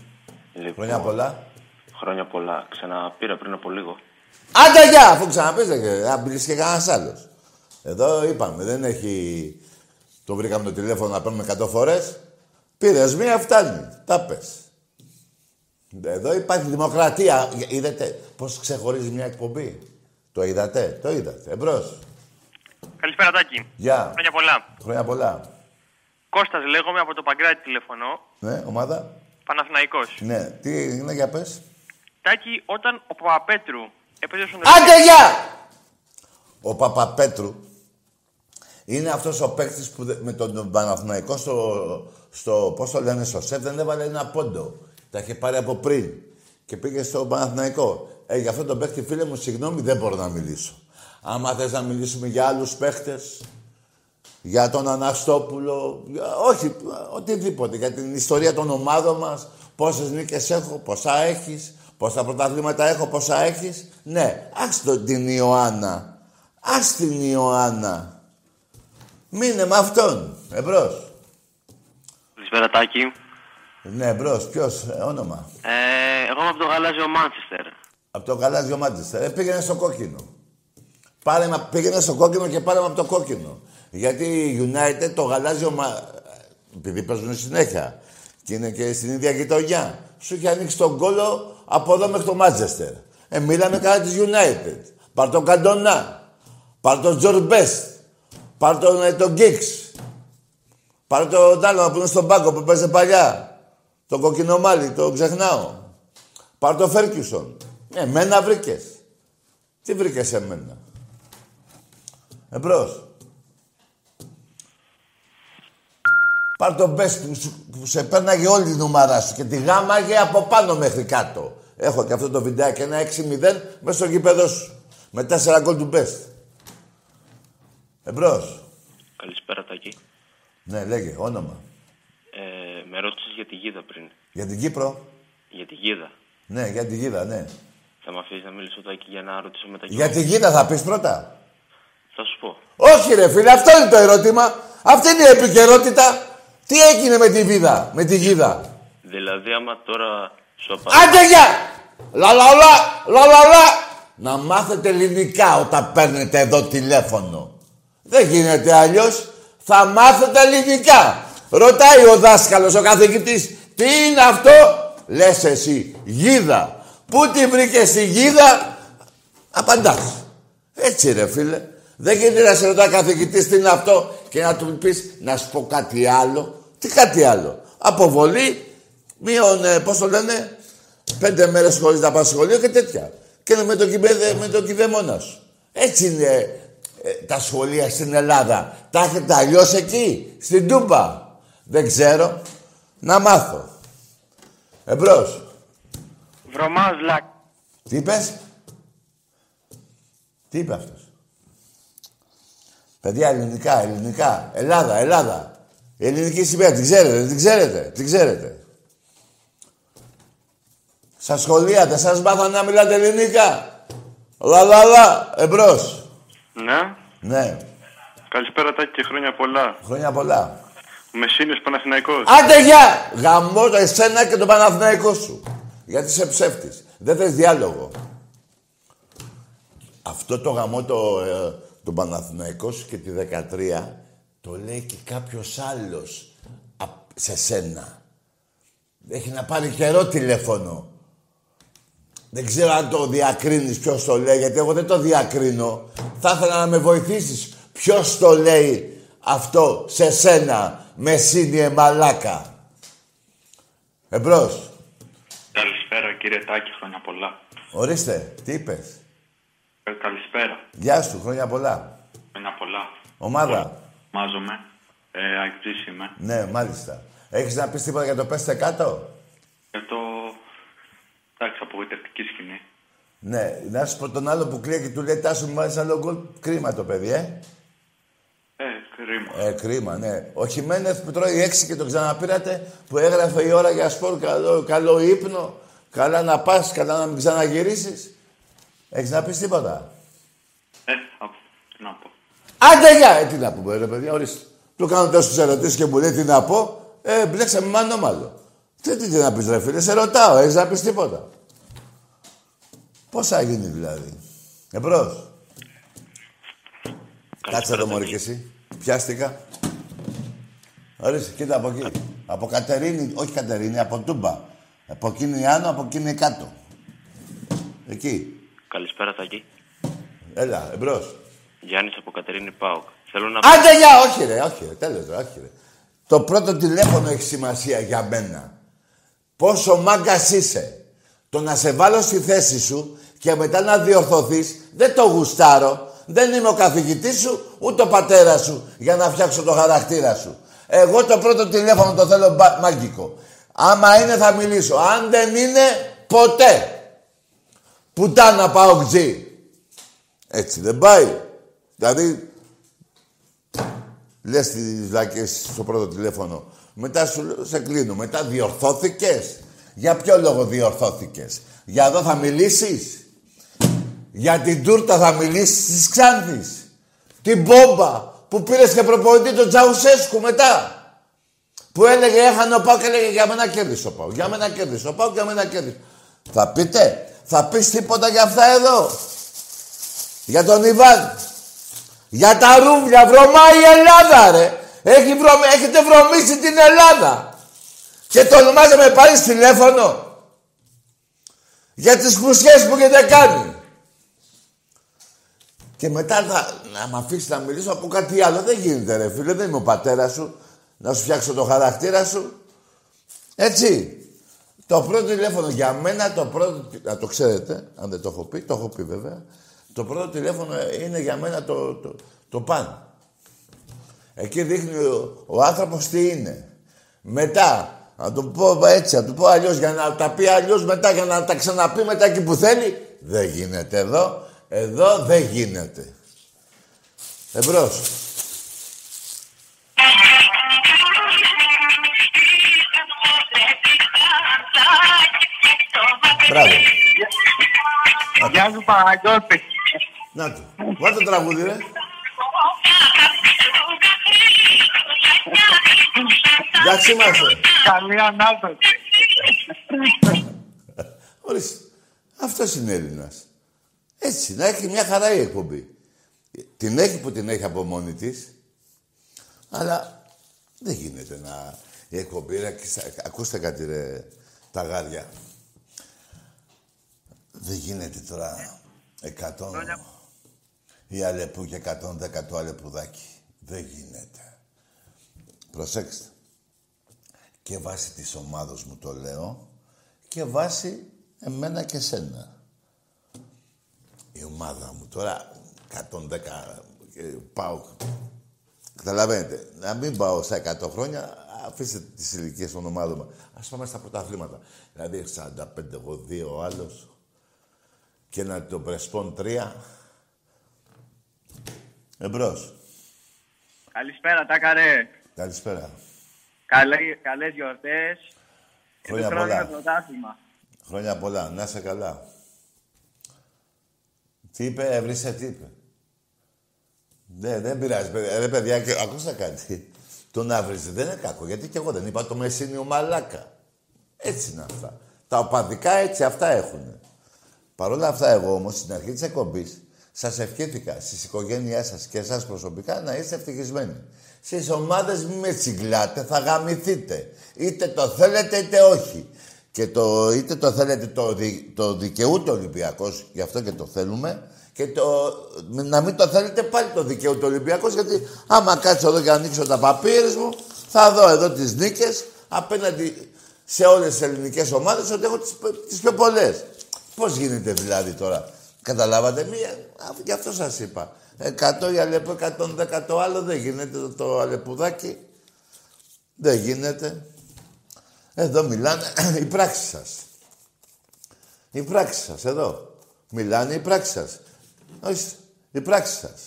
Speaker 5: Λοιπόν,
Speaker 1: Χρόνια πολλά.
Speaker 5: Χρόνια πολλά. Ξαναπήρα πριν από λίγο.
Speaker 1: Άντε, γεια! Αφού ξαναπείς, δεν θα μιλήσει και κανένας άλλος. Εδώ είπαμε, δεν έχει... Το βρήκαμε το τηλέφωνο να παίρνουμε 100 φορές. Πήρες μία, φτάνει. Τα πες. Εδώ υπάρχει δημοκρατία. Είδατε πώς ξεχωρίζει μια εκπομπή; Το είδατε, το είδατε. Εμπρός.
Speaker 9: Καλησπέρα, Τάκη.
Speaker 1: Γεια.
Speaker 9: Χρόνια πολλά.
Speaker 1: Χρόνια πολλά.
Speaker 9: Κώστας λέγομαι από το Παγκράτη τηλεφωνώ.
Speaker 1: Ναι, ομάδα.
Speaker 9: Παναθηναϊκός.
Speaker 1: Ναι, τι είναι για πες.
Speaker 9: Τάκη, όταν ο Παπαπέτρου έπαιζε στον
Speaker 1: Άντε, γεια! Ο Παπαπέτρου είναι αυτός ο παίκτης που δε- με τον Παναθηναϊκό στο, στο, πώς το λένε, στο σεφ δεν έβαλε ένα πόντο. Τα είχε πάρει από πριν και πήγε στο Παναθηναϊκό. Ε, για αυτό τον παίκτη, φίλε μου, συγγνώμη, δεν μπορώ να μιλήσω. Άμα θες να μιλήσουμε για άλλους παίχτες, για τον Αναστόπουλο, για- όχι, οτιδήποτε, για την ιστορία των ομάδων μας, πόσες νίκες έχω, πόσα έχεις, πόσα πρωταθλήματα έχω, πόσα έχεις. Ναι, ας το την Ιωάννα. Ας την Ιωάννα. Μείνε με αυτόν. Εμπρός.
Speaker 10: Καλησπέρα, Τάκη.
Speaker 1: Ναι, εμπρός. Ποιος, ε, όνομα.
Speaker 10: Ε, εγώ είμαι από το γαλάζιο Μάντσεστερ.
Speaker 1: Από το γαλάζιο Μάντσεστερ. Ε, πήγαινε στο κόκκινο. Πάρε, με- πήγαινε στο κόκκινο και πάρε με από το κόκκινο. Γιατί η United το γαλάζιο μα... Επειδή παίζουν συνέχεια και είναι και στην ίδια γειτονιά. Σου είχε ανοίξει τον κόλο από εδώ μέχρι το Μάντσεστερ. Ε, μίλαμε κατά της United. Πάρ τον Καντονά. Πάρ τον Τζορ Μπέστ. Πάρ τον, ε, τον Γκίξ. Πάρ τον άλλο που είναι στον πάγκο που παίζει παλιά. Το κοκκινομάλι, το ξεχνάω. Πάρ το Φέρκιουσον. Εμένα βρήκες. Τι βρήκες εμένα; Εμπρός. Πάρ το μπες που, σου- που σε παίρναγε όλη την ομάδα σου και τη γάμαγε από πάνω μέχρι κάτω. Έχω και αυτό το βιντεάκι, ένα 6-0 μέσα στο γήπεδο σου. Με 4 γκολ του μπες. Εμπρός.
Speaker 5: Καλησπέρα, Τάκη.
Speaker 1: Ναι, λέγε, όνομα.
Speaker 5: Ε, με ρώτησες για τη γίδα πριν.
Speaker 1: Για την Κύπρο.
Speaker 5: Για τη γίδα.
Speaker 1: Ναι, για την Γίδα, ναι.
Speaker 5: Θα με αφήσεις να μιλήσω, Τάκη, για να ρωτήσω μετά και
Speaker 1: Για
Speaker 5: εγώ;
Speaker 1: την Γίδα θα πεις πρώτα.
Speaker 5: Θα σου πω.
Speaker 1: Όχι ρε φίλε, αυτό είναι το ερώτημα. Αυτή είναι η επικαιρότητα. Τι έγινε με τη Βίδα, με τη Γίδα;
Speaker 5: Δηλαδή, άμα τώρα σου απαντήσω...
Speaker 1: Άντε γεια! Λα λα λα, λα λα λα. Να μάθετε ελληνικά όταν παίρνετε εδώ τηλέφωνο. Δεν γίνεται αλλιώς. Θα μάθετε ελληνικά. Ρωτάει ο δάσκαλος, ο καθηγητής, τι είναι αυτό; Λες εσύ, γίδα. Πού τη βρήκες τη γίδα; Απαντάς. Έτσι ρε φίλε. Δεν γίνεται να σε ρωτάει καθηγητής τι είναι αυτό; Και να του πεις να σου πω κάτι άλλο. Τι κάτι άλλο. Αποβολή, μείον, ε, πώς το λένε, πέντε μέρες χωρίς να πας σχολείο και τέτοια. Και με το, κυβε, με το κυδεμόνα σου. Έτσι είναι ε, τα σχολεία στην Ελλάδα. Τα έχετε αλλιώς εκεί, στην Τούμπα. Δεν ξέρω. Να μάθω. Εμπρός.
Speaker 9: Βρωμάς λακ.
Speaker 1: Τι είπες; Τι είπε αυτός; Παιδιά, ελληνικά, ελληνικά. Ελλάδα, Ελλάδα. Η ελληνική σημαία, την ξέρετε, την ξέρετε, την ξέρετε. Στα σχολεία δεν σας μάθανε να μιλάτε ελληνικά. Λα, λα, λα, εμπρός.
Speaker 7: Ναι.
Speaker 1: Ναι,
Speaker 7: Καλησπέρα Τάκη και χρόνια πολλά.
Speaker 1: χρόνια πολλά.
Speaker 7: Ο Μεσίνιος Παναθηναϊκός.
Speaker 1: Άντε γεια! Γαμώ το εσένα και τον Παναθηναϊκό σου. Γιατί είσαι ψεύτης. Δεν θες διάλογο. Αυτό το γαμό το, ε, τον Παναθηναϊκό σου και τη 13 το λέει και κάποιος άλλος απ- σε σένα. Έχει να πάρει καιρό τηλέφωνο. Δεν ξέρω αν το διακρίνεις ποιος το λέει, γιατί εγώ δεν το διακρίνω. Θα ήθελα να με βοηθήσεις. Ποιος το λέει αυτό σε σένα, Μεσίνιε Μαλάκα. Εμπρός.
Speaker 7: Καλησπέρα κύριε Τάκη, χρόνια πολλά.
Speaker 1: Ορίστε, τι είπες;
Speaker 7: Ε, καλησπέρα,
Speaker 1: Γεια σου, χρόνια πολλά.
Speaker 7: χρόνια πολλά.
Speaker 1: Ομάδα.
Speaker 7: Μάζομαι. Ε, Αγκτζής είμαι.
Speaker 1: Ναι, μάλιστα. Έχεις να πεις τίποτα για το πέστε κάτω.
Speaker 7: Ε, το... Εντάξει, απογοητευτική σκηνή.
Speaker 1: Ναι, να σου πω τον άλλο που κλαίει και του λέει Τάσο μου βάζεις άλλο γκολ. Κρίμα το παιδί, ε.
Speaker 7: Ε, κρίμα.
Speaker 1: Ε, κρίμα, ναι. Ο Χιμένεθ που τρώει έξι και τον ξαναπήρατε, που έγραφε η ώρα για σπορ, καλό, καλό ύπνο, καλά να πας, καλά να μην ξαναγυρίσεις. Έχεις να πεις τίποτα;
Speaker 7: Ε, α, τι να πω.
Speaker 1: Άντε για! Ε, τι να πούμε, ρε παιδιά, ορίστε. Του κάνω τόσους ερωτήσεις και μου λέει τι να πω. Ε, μπλέξαμε με ανώμαλο. Τι, τι, τι να πεις ρε φίλε, σε ρωτάω, έχεις να πεις τίποτα. Πώς θα γίνει δηλαδή. Εμπρός. Κάτσε εδώ μωρή και εσύ. Πιάστηκα. Ορίστε, κοίτα από εκεί. Από Κατερίνη, όχι Κατερίνη, από Τούμπα. Από εκείνη άνω, από εκείνη κάτω. Εκεί.
Speaker 5: Καλησπέρα, Τάκη.
Speaker 1: Έλα, εμπρός.
Speaker 5: Γιάννης από Κατερίνη Πάοκ. Θέλω να
Speaker 1: Άντε για, όχι ρε, όχι ρε, τέλος ρε, όχι ρε. Το πρώτο τηλέφωνο έχει σημασία για μένα. Πόσο μάγκας είσαι. Το να σε βάλω στη θέση σου και μετά να διορθωθείς, δεν το γουστάρω. Δεν είμαι ο καθηγητής σου, ούτε ο πατέρας σου, για να φτιάξω το χαρακτήρα σου. Εγώ το πρώτο τηλέφωνο το θέλω μπα- μάγκικο. Άμα είναι θα μιλήσω. Αν δεν είναι, ποτέ. Πουτάνα πάω ξύ. Έτσι δεν πάει. Δηλαδή, λες τις βλάκες στο πρώτο τηλέφωνο. Μετά σου λέω, σε κλείνω. Μετά διορθώθηκες. Για ποιο λόγο διορθώθηκες; Για εδώ θα μιλήσεις; Για την τούρτα θα μιλήσεις; Της Ξάνθης; Την μπόμπα που πήρες και προπονητή τον Τζαουσέσκου μετά; Που έλεγε έχανε ο Πάο και έλεγε για μένα κέρδισε ο Πάο. Για μένα κέρδισε ο Πάο, για μένα κέρδισε. Θα πείτε, θα πεις τίποτα για αυτά εδώ; Για τον Ιβάν. Για τα ρούβλια, βρωμάει η Ελλάδα ρε. Έχει βρωμ... Έχετε βρωμίσει την Ελλάδα. Και τολμάτε με πάρει τηλέφωνο. Για τις φουσιές που έχετε κάνει. Και μετά θα, να με αφήσεις να μιλήσω από κάτι άλλο. Δεν γίνεται ρε φίλε, δεν είμαι ο πατέρας σου. Να σου φτιάξω το χαρακτήρα σου. Έτσι. Το πρώτο τηλέφωνο για μένα, το πρώτο... Να το ξέρετε, αν δεν το έχω πει, το έχω πει βέβαια. Το πρώτο τηλέφωνο είναι για μένα το, το, το παν. Εκεί δείχνει ο, ο άνθρωπος τι είναι. Μετά, να το πω έτσι, να το πω αλλιώς, για να τα πει αλλιώς μετά, για να τα ξαναπεί μετά εκεί που θέλει. Δεν γίνεται εδώ. Εδώ δεν γίνεται. Εμπρός. Μπράβο.
Speaker 6: Γεια σου Παναγιώτη.
Speaker 1: Να του. Βάλτε το τραγούδι, ρε. Εντάξει είμαστε.
Speaker 6: Καλή ανάπτυξη.
Speaker 1: Ορίστε. Αυτός είναι Έλληνας. Έτσι, να έχει μια χαρά η εκπομπή. Την έχει που την έχει από μόνη της, αλλά δεν γίνεται να... Η εκπομπή, ρε, κοίτα, ακούστε κάτι ρε, τα γάρια. Δεν γίνεται τώρα 100 η Αλεπού και 110 το Αλεπουδάκι. Δεν γίνεται. Προσέξτε. Και βάσει της ομάδος μου το λέω και βάσει εμένα και σένα. Η ομάδα μου τώρα 110 ε, πάω. Καταλαβαίνετε. Να μην πάω στα 100 χρόνια, αφήστε τις ηλικίες των ομάδων μου. Ας πάμε στα πρωταθλήματα. Δηλαδή 45 εγώ 2 ο άλλος και να το πρεσπών 3. Εμπρός.
Speaker 6: Καλησπέρα, Τάκαρε.
Speaker 1: Καλησπέρα.
Speaker 6: Καλέ, καλές γιορτές.
Speaker 1: Χρόνια
Speaker 6: Επιστρώνουμε
Speaker 1: πολλά.
Speaker 6: πρωτάθλημα.
Speaker 1: Χρόνια πολλά. Να είσαι καλά. Τι είπε, έβρισε, τι είπε. Ναι, δεν πειράζει, παιδιά. Ρε, παιδιά, και, ακούστε κάτι. Το να βρίζει δεν είναι κακό, γιατί και εγώ δεν είπα το μεσίνιο μαλάκα. Έτσι είναι αυτά. Τα οπαδικά έτσι αυτά έχουν. Παρ' όλα αυτά, εγώ όμως στην αρχή της εκπομπής σας ευχήθηκα στις οικογένειές σας και εσάς προσωπικά να είστε ευτυχισμένοι. Στις ομάδες μην με τσιγκλάτε, θα γαμηθείτε. Είτε το θέλετε είτε όχι. Και το, είτε το θέλετε το, δι, το δικαιούται ο Ολυμπιακός, γι' αυτό και το θέλουμε, και το, να μην το θέλετε πάλι το δικαιούται ο Ολυμπιακός, γιατί άμα κάτσω εδώ και ανοίξω τα παπύρες μου, θα δω εδώ τις νίκες απέναντι σε όλες τις ελληνικές ομάδες ότι έχω τις, τις πιο πολλές. Πώς γίνεται δηλαδή τώρα. Καταλάβατε μία, α, γι' αυτό σας είπα. 100 για Αλεπού, 110 το άλλο δεν γίνεται το, το Αλεπουδάκι. Δεν γίνεται. Εδώ μιλάνε οι πράξεις σας. Οι πράξεις σας, εδώ. Μιλάνε οι πράξεις σας. Όχι, οι πράξεις σας.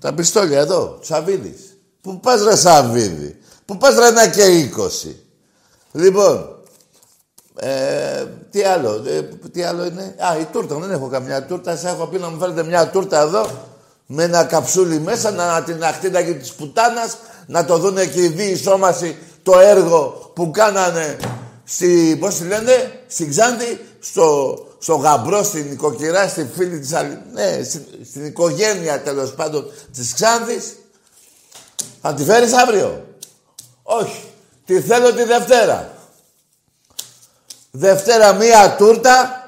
Speaker 1: Τα πιστόλια εδώ, Σαββίδης. Πού πας ρε Σαββίδη. Πού πας ρε ένα και είκοσι; Λοιπόν, ε, τι άλλο, ε, τι άλλο είναι; Α, η τούρτα, δεν έχω καμιά τούρτα. Σας έχω πει να μου φέρετε μια τούρτα εδώ με ένα καψούλι μέσα, να την αχτίδα της πουτάνας, να το δουν και οι δύο σώμαση το έργο που κάνανε στη, πώς τη λένε, στην Ξάντη, στο, στο γαμπρό, στην οικοκυρά, στη φίλη της άλλη, ναι, στην, στην οικογένεια τέλος πάντων της Ξάνθης. Θα τη φέρεις αύριο; Όχι. Τη θέλω τη Δευτέρα. Δευτέρα μία τούρτα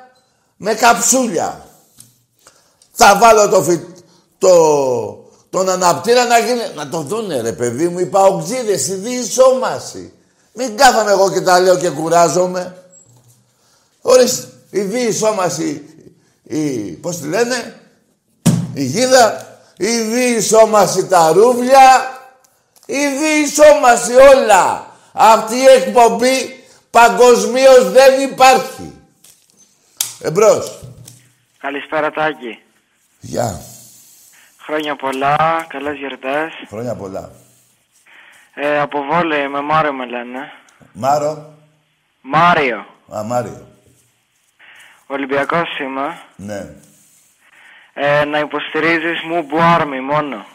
Speaker 1: με καψούλια. Θα βάλω το, φι... το... τον αναπτήρα να γίνει... Να το δούνε ρε παιδί μου, οι παοξίδες, η διεισόμαση. Μην κάθομαι εγώ και τα λέω και κουράζομαι. Ορίστε, η διεισόμαση, η... πώς τη λένε, η γίδα, η διεισόμαση τα ρούβλια, η διεισόμαση όλα. Αυτή η εκπομπή παγκοσμίως δεν υπάρχει. Εμπρός.
Speaker 11: Καλησπέρα Τάκη.
Speaker 1: Γεια.
Speaker 11: Χρόνια πολλά, καλές γιορτές.
Speaker 1: Χρόνια πολλά.
Speaker 11: Ε, από Βόλεϊ, με Μάριο με λένε.
Speaker 1: Μάρο.
Speaker 11: Μάριο.
Speaker 1: Α, Μάριο.
Speaker 11: Ολυμπιακός είμαι.
Speaker 1: Ναι.
Speaker 11: Ε, να υποστηρίζεις μου μπου άρμι μόνο.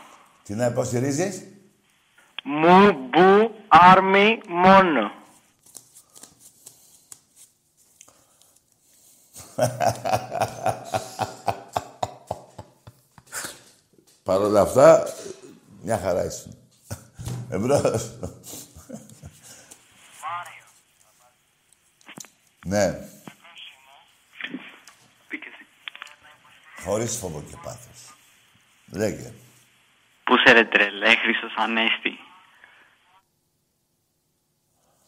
Speaker 1: Τι να υποστηρίζεις;
Speaker 11: Μου μπου άρμι μόνο.
Speaker 1: Παρ' όλα αυτά, μια χαρά ήσουν. Εμπρός. ναι. Χωρίς φόβο και πάθος. Λέγε.
Speaker 10: Πού σε ρε τρελέ, Χρήστος Ανέστη;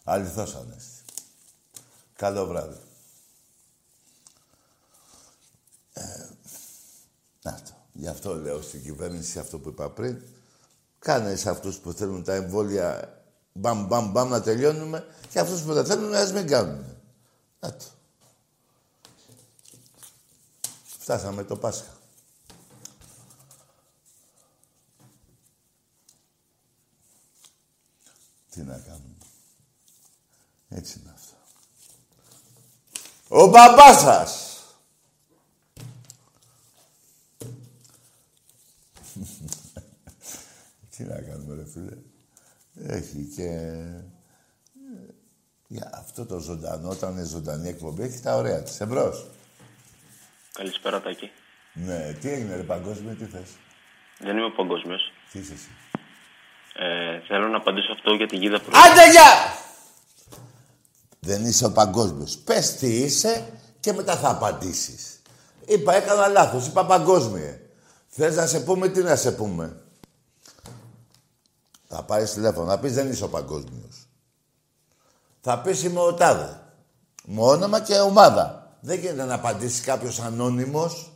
Speaker 1: Αληθώς Ανέστη. Καλό βράδυ. Ε, να το. Γι' αυτό λέω στην κυβέρνηση αυτό που είπα πριν. Κάνε σε αυτούς που θέλουν τα εμβόλια μπαμ μπαμ μπαμ να τελειώνουμε και αυτούς που δεν θέλουν ας μην κάνουν. Να το. Φτάσαμε το Πάσχα. Τι να κάνουμε. Έτσι είναι αυτό. Ο μπαμπάς σας. Τι να κάνουμε ρε φίλε. Έχει και... ε, Για αυτό το ζωντανό, όταν είναι ζωντανή εκπομπή, έχει τα ωραία της. Εμπρός.
Speaker 5: Καλησπέρα, Τάκη.
Speaker 1: Ναι, τι έγινε ρε παγκόσμιο, τι θες;
Speaker 5: Δεν είμαι παγκόσμιος.
Speaker 1: Τι είσαι εσύ;
Speaker 5: Ε, θέλω να απαντήσω αυτό για την γίδα που.
Speaker 1: Άντε γεια! Δεν είσαι ο παγκόσμιος. Πες τι είσαι και μετά θα απαντήσεις. Είπα, έκανα λάθος. Είπα παγκόσμιε. Θες να σε πούμε, τι να σε πούμε; Θα πάρεις τηλέφωνο, να πεις δεν είσαι ο παγκόσμιος. Θα πεις είμαι ο τάδε. Με όνομα και ομάδα. Δεν γίνεται να απαντήσει κάποιος ανώνυμος,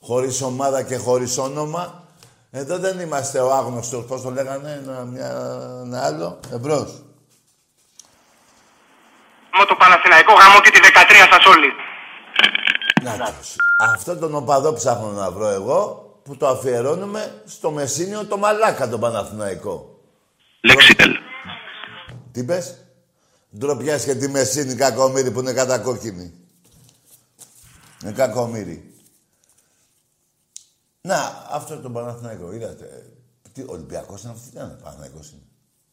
Speaker 1: χωρίς ομάδα και χωρίς όνομα. Εδώ δεν είμαστε ο άγνωστος, πώς το λέγανε, ένα, μια, ένα άλλο. Εμπρός.
Speaker 12: Μου το Παναθηναϊκό γάμο και τη 13 σας όλοι.
Speaker 1: Να τους. Αυτό τον οπαδό ψάχνω να βρω εγώ, που το αφιερώνουμε στο Μεσίνιο το Μαλάκα τον Παναθηναϊκό.
Speaker 7: Λέξιτελ.
Speaker 1: Τι πες; Ντροπιάς και τη Μεσίνη κακομύρι που είναι κατακόκκινη. Είναι κακομύρι. Να, αυτό το Παναθηναϊκό, είδατε. Τι, Ολυμπιακός είναι αυτή, τι είναι, Παναθηναϊκός είναι.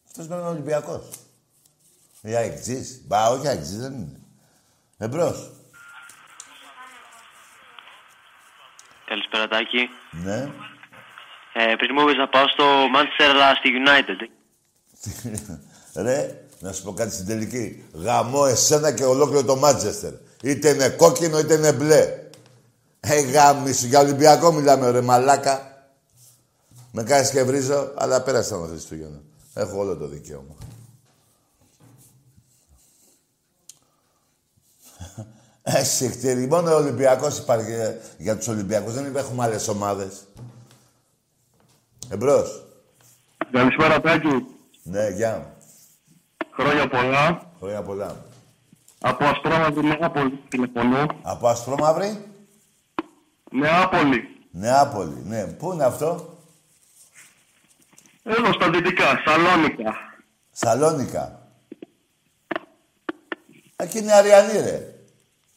Speaker 1: Αυτός πρέπει να είναι Ολυμπιακός. Ή αεξής. Μπα, όχι αεξής δεν είναι. Εμπρός.
Speaker 10: Καλησπέρα Τάκη.
Speaker 1: Ναι.
Speaker 10: Ε, πριν μου είπες να πάω στο Manchester αλλά στη United.
Speaker 1: Ρε, να σου πω κάτι στην τελική. Γαμώ εσένα και ολόκληρο το Μάντσεστερ. Είτε είναι κόκκινο είτε είναι μπλε. Ε, γάμισου. Για Ολυμπιακό μιλάμε, ρε μαλάκα. Με κάνεις και βρίζω, αλλά πέρασαν τα Χριστούγεννα. Έχω όλο το δικαίωμα. Εσύ, κτήρι, μόνο ο Ολυμπιακός υπάρχει ε, για τους Ολυμπιακούς. Δεν έχουμε άλλες ομάδες. Εμπρός.
Speaker 6: Καλησπέρα, Τάκη.
Speaker 1: Ναι, γεια.
Speaker 6: Χρόνια πολλά.
Speaker 1: Χρόνια πολλά.
Speaker 6: Από Αστρόμαυρη Νεάπολη τηλεφωνώ.
Speaker 1: Από Αστρόμαυρη;
Speaker 6: Νεάπολη.
Speaker 1: Νεάπολη, ναι. Πού είναι αυτό;
Speaker 6: Εδώ στα δυτικά, Σαλόνικα.
Speaker 1: Σαλόνικα. Εκεί είναι Αριανή, ρε.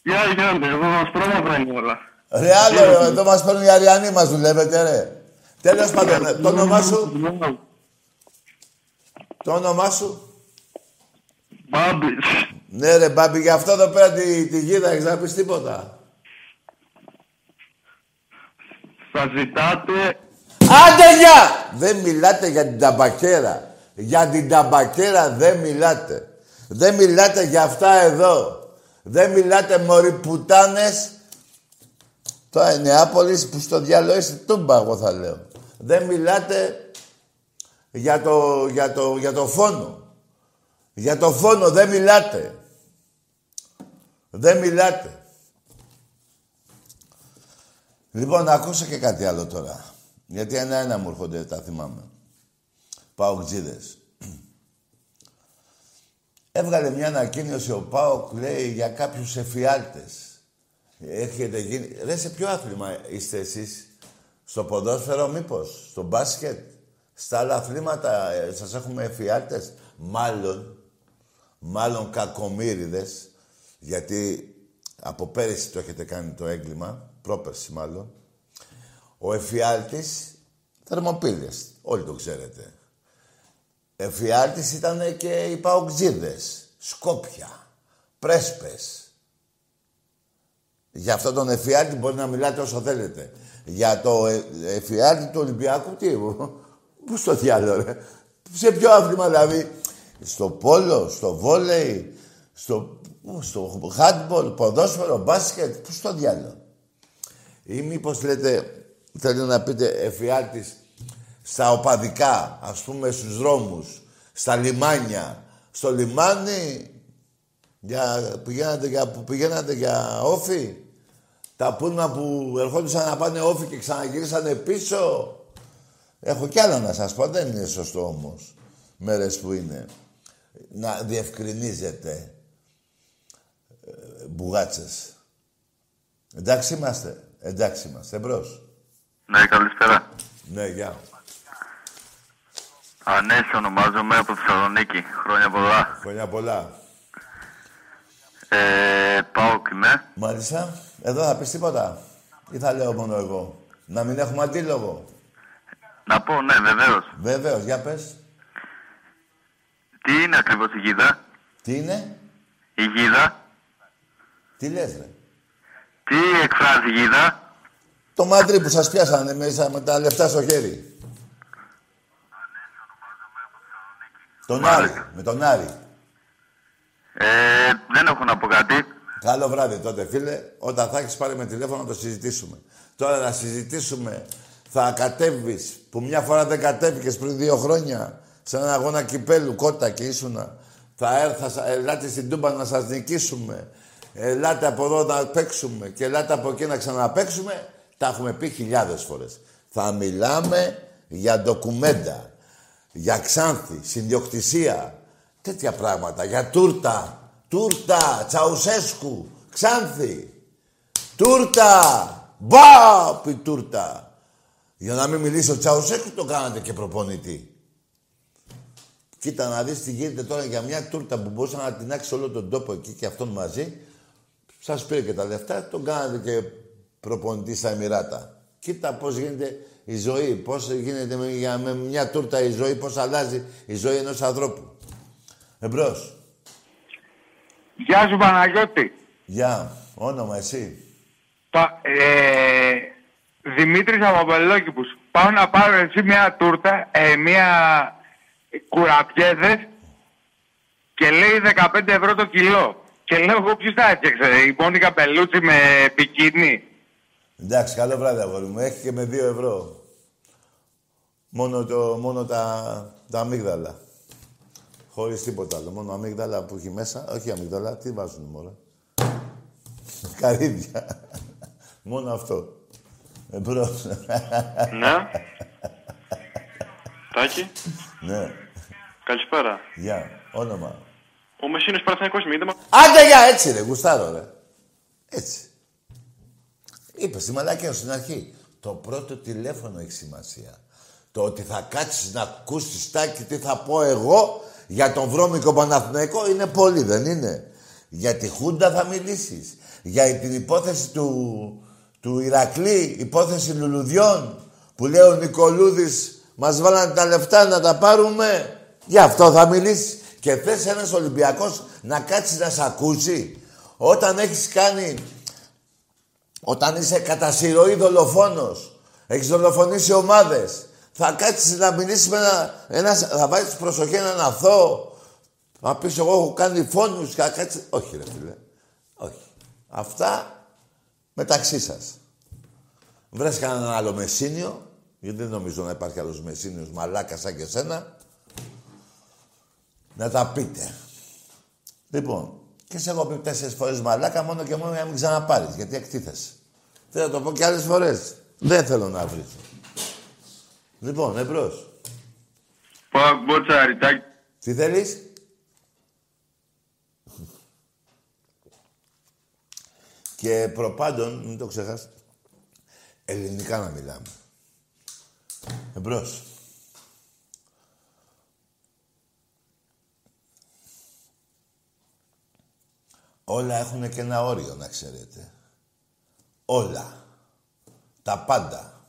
Speaker 6: Γεια, γίνονται, εδώ μας πρόμαυρα είναι όλα.
Speaker 1: Ρε άλλο, ρε, εδώ μας παίρνουν οι Αριανοί μας δουλεύετε, ρε. Τέλος πάντων, ε, το όνομά σου; Το όνομά σου;
Speaker 6: Μπάμπης.
Speaker 1: Ναι ρε Μπάμπη, γι' αυτό εδώ πέρα τη, τη γίδα έχεις να πεις τίποτα.
Speaker 6: Θα ζητάτε...
Speaker 1: Άντε γεια! Δεν μιλάτε για την ταμπακέρα. Για την ταμπακέρα δεν μιλάτε. Δεν μιλάτε για αυτά εδώ. Δεν μιλάτε μωρί πουτάνες. Το Νεάπολης που στο διάλογο είσαι τούμπα, εγώ θα λέω. Δεν μιλάτε για το, για το, για το φόνο. Για το φόνο δεν μιλάτε. Δεν μιλάτε. Λοιπόν, να ακούσω και κάτι άλλο τώρα. Γιατί ένα-ένα μου έρχονται, τα θυμάμαι. Πάω ξύδες. Έβγαλε μια ανακοίνωση ο Πάοκ, λέει, για κάποιους εφιάλτες. Έχετε γίνει... Ρε, σε ποιο άθλημα είστε εσείς; Στο ποδόσφαιρο μήπως, στο μπάσκετ; Στα άλλα αθλήματα ε, σας έχουμε εφιάλτες; Μάλλον, μάλλον κακομύριδες. Γιατί από πέρυσι το έχετε κάνει το έγκλημα. Πρόπερση μάλλον. Ο εφιάλτης, θερμοπύλες. Όλοι το ξέρετε. Εφιάλτης ήταν και οι παοξίδες, Σκόπια, Πρέσπες. Για αυτό τον εφιάλτη μπορεί να μιλάτε όσο θέλετε. Για το ε, εφιάλτη του Ολυμπιακού, τι, πού στο διάλογο, ρε. Σε ποιο άθλημα, δηλαδή, στο πόλο, στο βόλεϊ, στο, στο handball, ποδόσφαιρο, μπάσκετ, πού στο διάλογο. Ή μήπως λέτε, θέλετε να πείτε εφιάλτης στα οπαδικά, ας πούμε στους δρόμους, στα λιμάνια. Στο λιμάνι για, πηγαίνατε για, που πηγαίνατε για όφη; Τα πούλμα που ερχόντουσαν να πάνε όφη και ξαναγυρίσανε πίσω. Έχω κι άλλα να σας πω, δεν είναι σωστό όμως. Μέρες που είναι. Να διευκρινίζετε ε, μπουγάτσες. Εντάξει είμαστε. Εντάξει είμαστε. Εμπρός.
Speaker 7: Ναι, καλησπέρα.
Speaker 1: Ναι, γεια.
Speaker 7: Ανέσαι ονομάζομαι από Θεσσαλονίκη. Χρόνια πολλά.
Speaker 1: Χρόνια πολλά.
Speaker 7: Ε, πάω και με.
Speaker 1: Μάλιστα. Εδώ θα πεις τίποτα; Ή θα λέω μόνο εγώ; Να μην έχουμε αντίλογο;
Speaker 7: Να πω, ναι, βεβαίως.
Speaker 1: Βεβαίως. Για πες.
Speaker 7: Τι είναι ακριβώς η γίδα;
Speaker 1: Τι είναι;
Speaker 7: Η γίδα.
Speaker 1: Τι λες, ρε;
Speaker 7: Τι εκφράζει η γίδα;
Speaker 1: Το μαντρί που σας πιάσανε μέσα με τα λεφτά στο χέρι. Τον Άρη. Με τον Άρη.
Speaker 7: Ε, δεν έχω να πω κάτι.
Speaker 1: Καλό βράδυ τότε, φίλε. Όταν θα έχεις πάρει με τηλέφωνο να το συζητήσουμε. Τώρα να συζητήσουμε, θα κατέβεις, που μια φορά δεν κατέβηκες πριν δύο χρόνια, σε έναν αγώνα κυπέλου, κότα και ήσουνα. Θα έρθα, ελάτε στην Τούμπα να σας νικήσουμε. Ελάτε από εδώ να παίξουμε και ελάτε από εκεί να ξαναπαίξουμε. Τα έχουμε πει χιλιάδες φορές. Θα μιλάμε για ντοκουμέντα, για Ξάνθη, συνδιοκτησία, τέτοια πράγματα, για τούρτα, τούρτα, Τσαουσέσκου, Ξάνθη, τούρτα, μπαπ η τούρτα. Για να μην μιλήσει ο Τσαουσέσκου το κάνατε και προπονητή. Κοίτα να δεις τι γίνεται τώρα για μια τούρτα που μπορούσε να την άξει όλο τον τόπο εκεί και αυτόν μαζί. Σας πήρε και τα λεφτά, τον κάνατε και προπονητή στα Εμμυράτα. Κοίτα πώς γίνεται η ζωή, πώς γίνεται με, για, με μια τούρτα η ζωή, πώς αλλάζει η ζωή ενός ανθρώπου. Εμπρός.
Speaker 12: Γεια σου Παναγιώτη.
Speaker 1: Γεια. Όνομα εσύ.
Speaker 12: Πα, ε, Δημήτρης από Πελόκηπους. Πάω να πάρω εσύ μια τούρτα, ε, μια κουραπιέδες και λέει 15 ευρώ το κιλό. Και λέω εγώ ποιος τα έφτιαξε, η Μόνικα Πελούτσι με πικίνι.
Speaker 1: Εντάξει, καλό βράδυ, αγόρι μου. Έχει και με δύο ευρώ. Μόνο, το, μόνο τα, τα αμύγδαλα. Χωρίς τίποτα άλλο. Μόνο αμύγδαλα που έχει μέσα. Όχι αμύγδαλα, τι βάζουν μόνο. Καρύδια. μόνο αυτό. Εμπρός.
Speaker 7: Ναι. Τάκη.
Speaker 1: ναι.
Speaker 7: Καλησπέρα.
Speaker 1: Γεια. Όνομα.
Speaker 7: Ο Μεσίνος Παναθηναϊκός είμαι. είδαμε.
Speaker 1: Άντε για έτσι ρε, γουστάρω ρε. Έτσι. Είπε στη μαλακία σου στην αρχή. Το πρώτο τηλέφωνο έχει σημασία. Το ότι θα κάτσεις να ακούσεις τάκι τι θα πω εγώ για τον βρώμικο Παναθηναϊκό είναι πολύ, δεν είναι; Για τη Χούντα θα μιλήσεις. Για την υπόθεση του, του Ηρακλή, υπόθεση λουλουδιών, που λέει ο Νικολούδης, μας βάλανε τα λεφτά να τα πάρουμε. Γι' αυτό θα μιλήσεις. Και θες ένας Ολυμπιακός να κάτσεις να σε ακούσει. Όταν έχεις κάνει... Όταν είσαι κατά συρροή δολοφόνος, έχεις δολοφονήσει ομάδες, θα κάτσεις να μιλήσεις με ένα... ένα θα βάλεις προσοχή έναν αθώο, να πεις εγώ έχω κάνει φόνους και θα κάτσεις... Όχι ρε φίλε. Όχι. Αυτά μεταξύ σας. Βρες κανέναν άλλο μεσίνιο, γιατί δεν νομίζω να υπάρχει άλλος μεσίνιος μαλάκα σαν και σένα, να τα πείτε. Λοιπόν, και σε έχω πει τέσσερις φορές μαλάκα μόνο και μόνο για να μην ξαναπάρεις, γιατί εκτίθεσαι. Θέλω να το πω και άλλες φορές. Δεν θέλω να βρεις. Λοιπόν, εμπρός.
Speaker 7: Πάω μπότσα ρητάκι.
Speaker 1: Τι θέλεις; Και προπάντων, μην το ξεχάσει, ελληνικά να μιλάμε. Εμπρός. Όλα έχουν και ένα όριο, να ξέρετε. Όλα. Τα πάντα.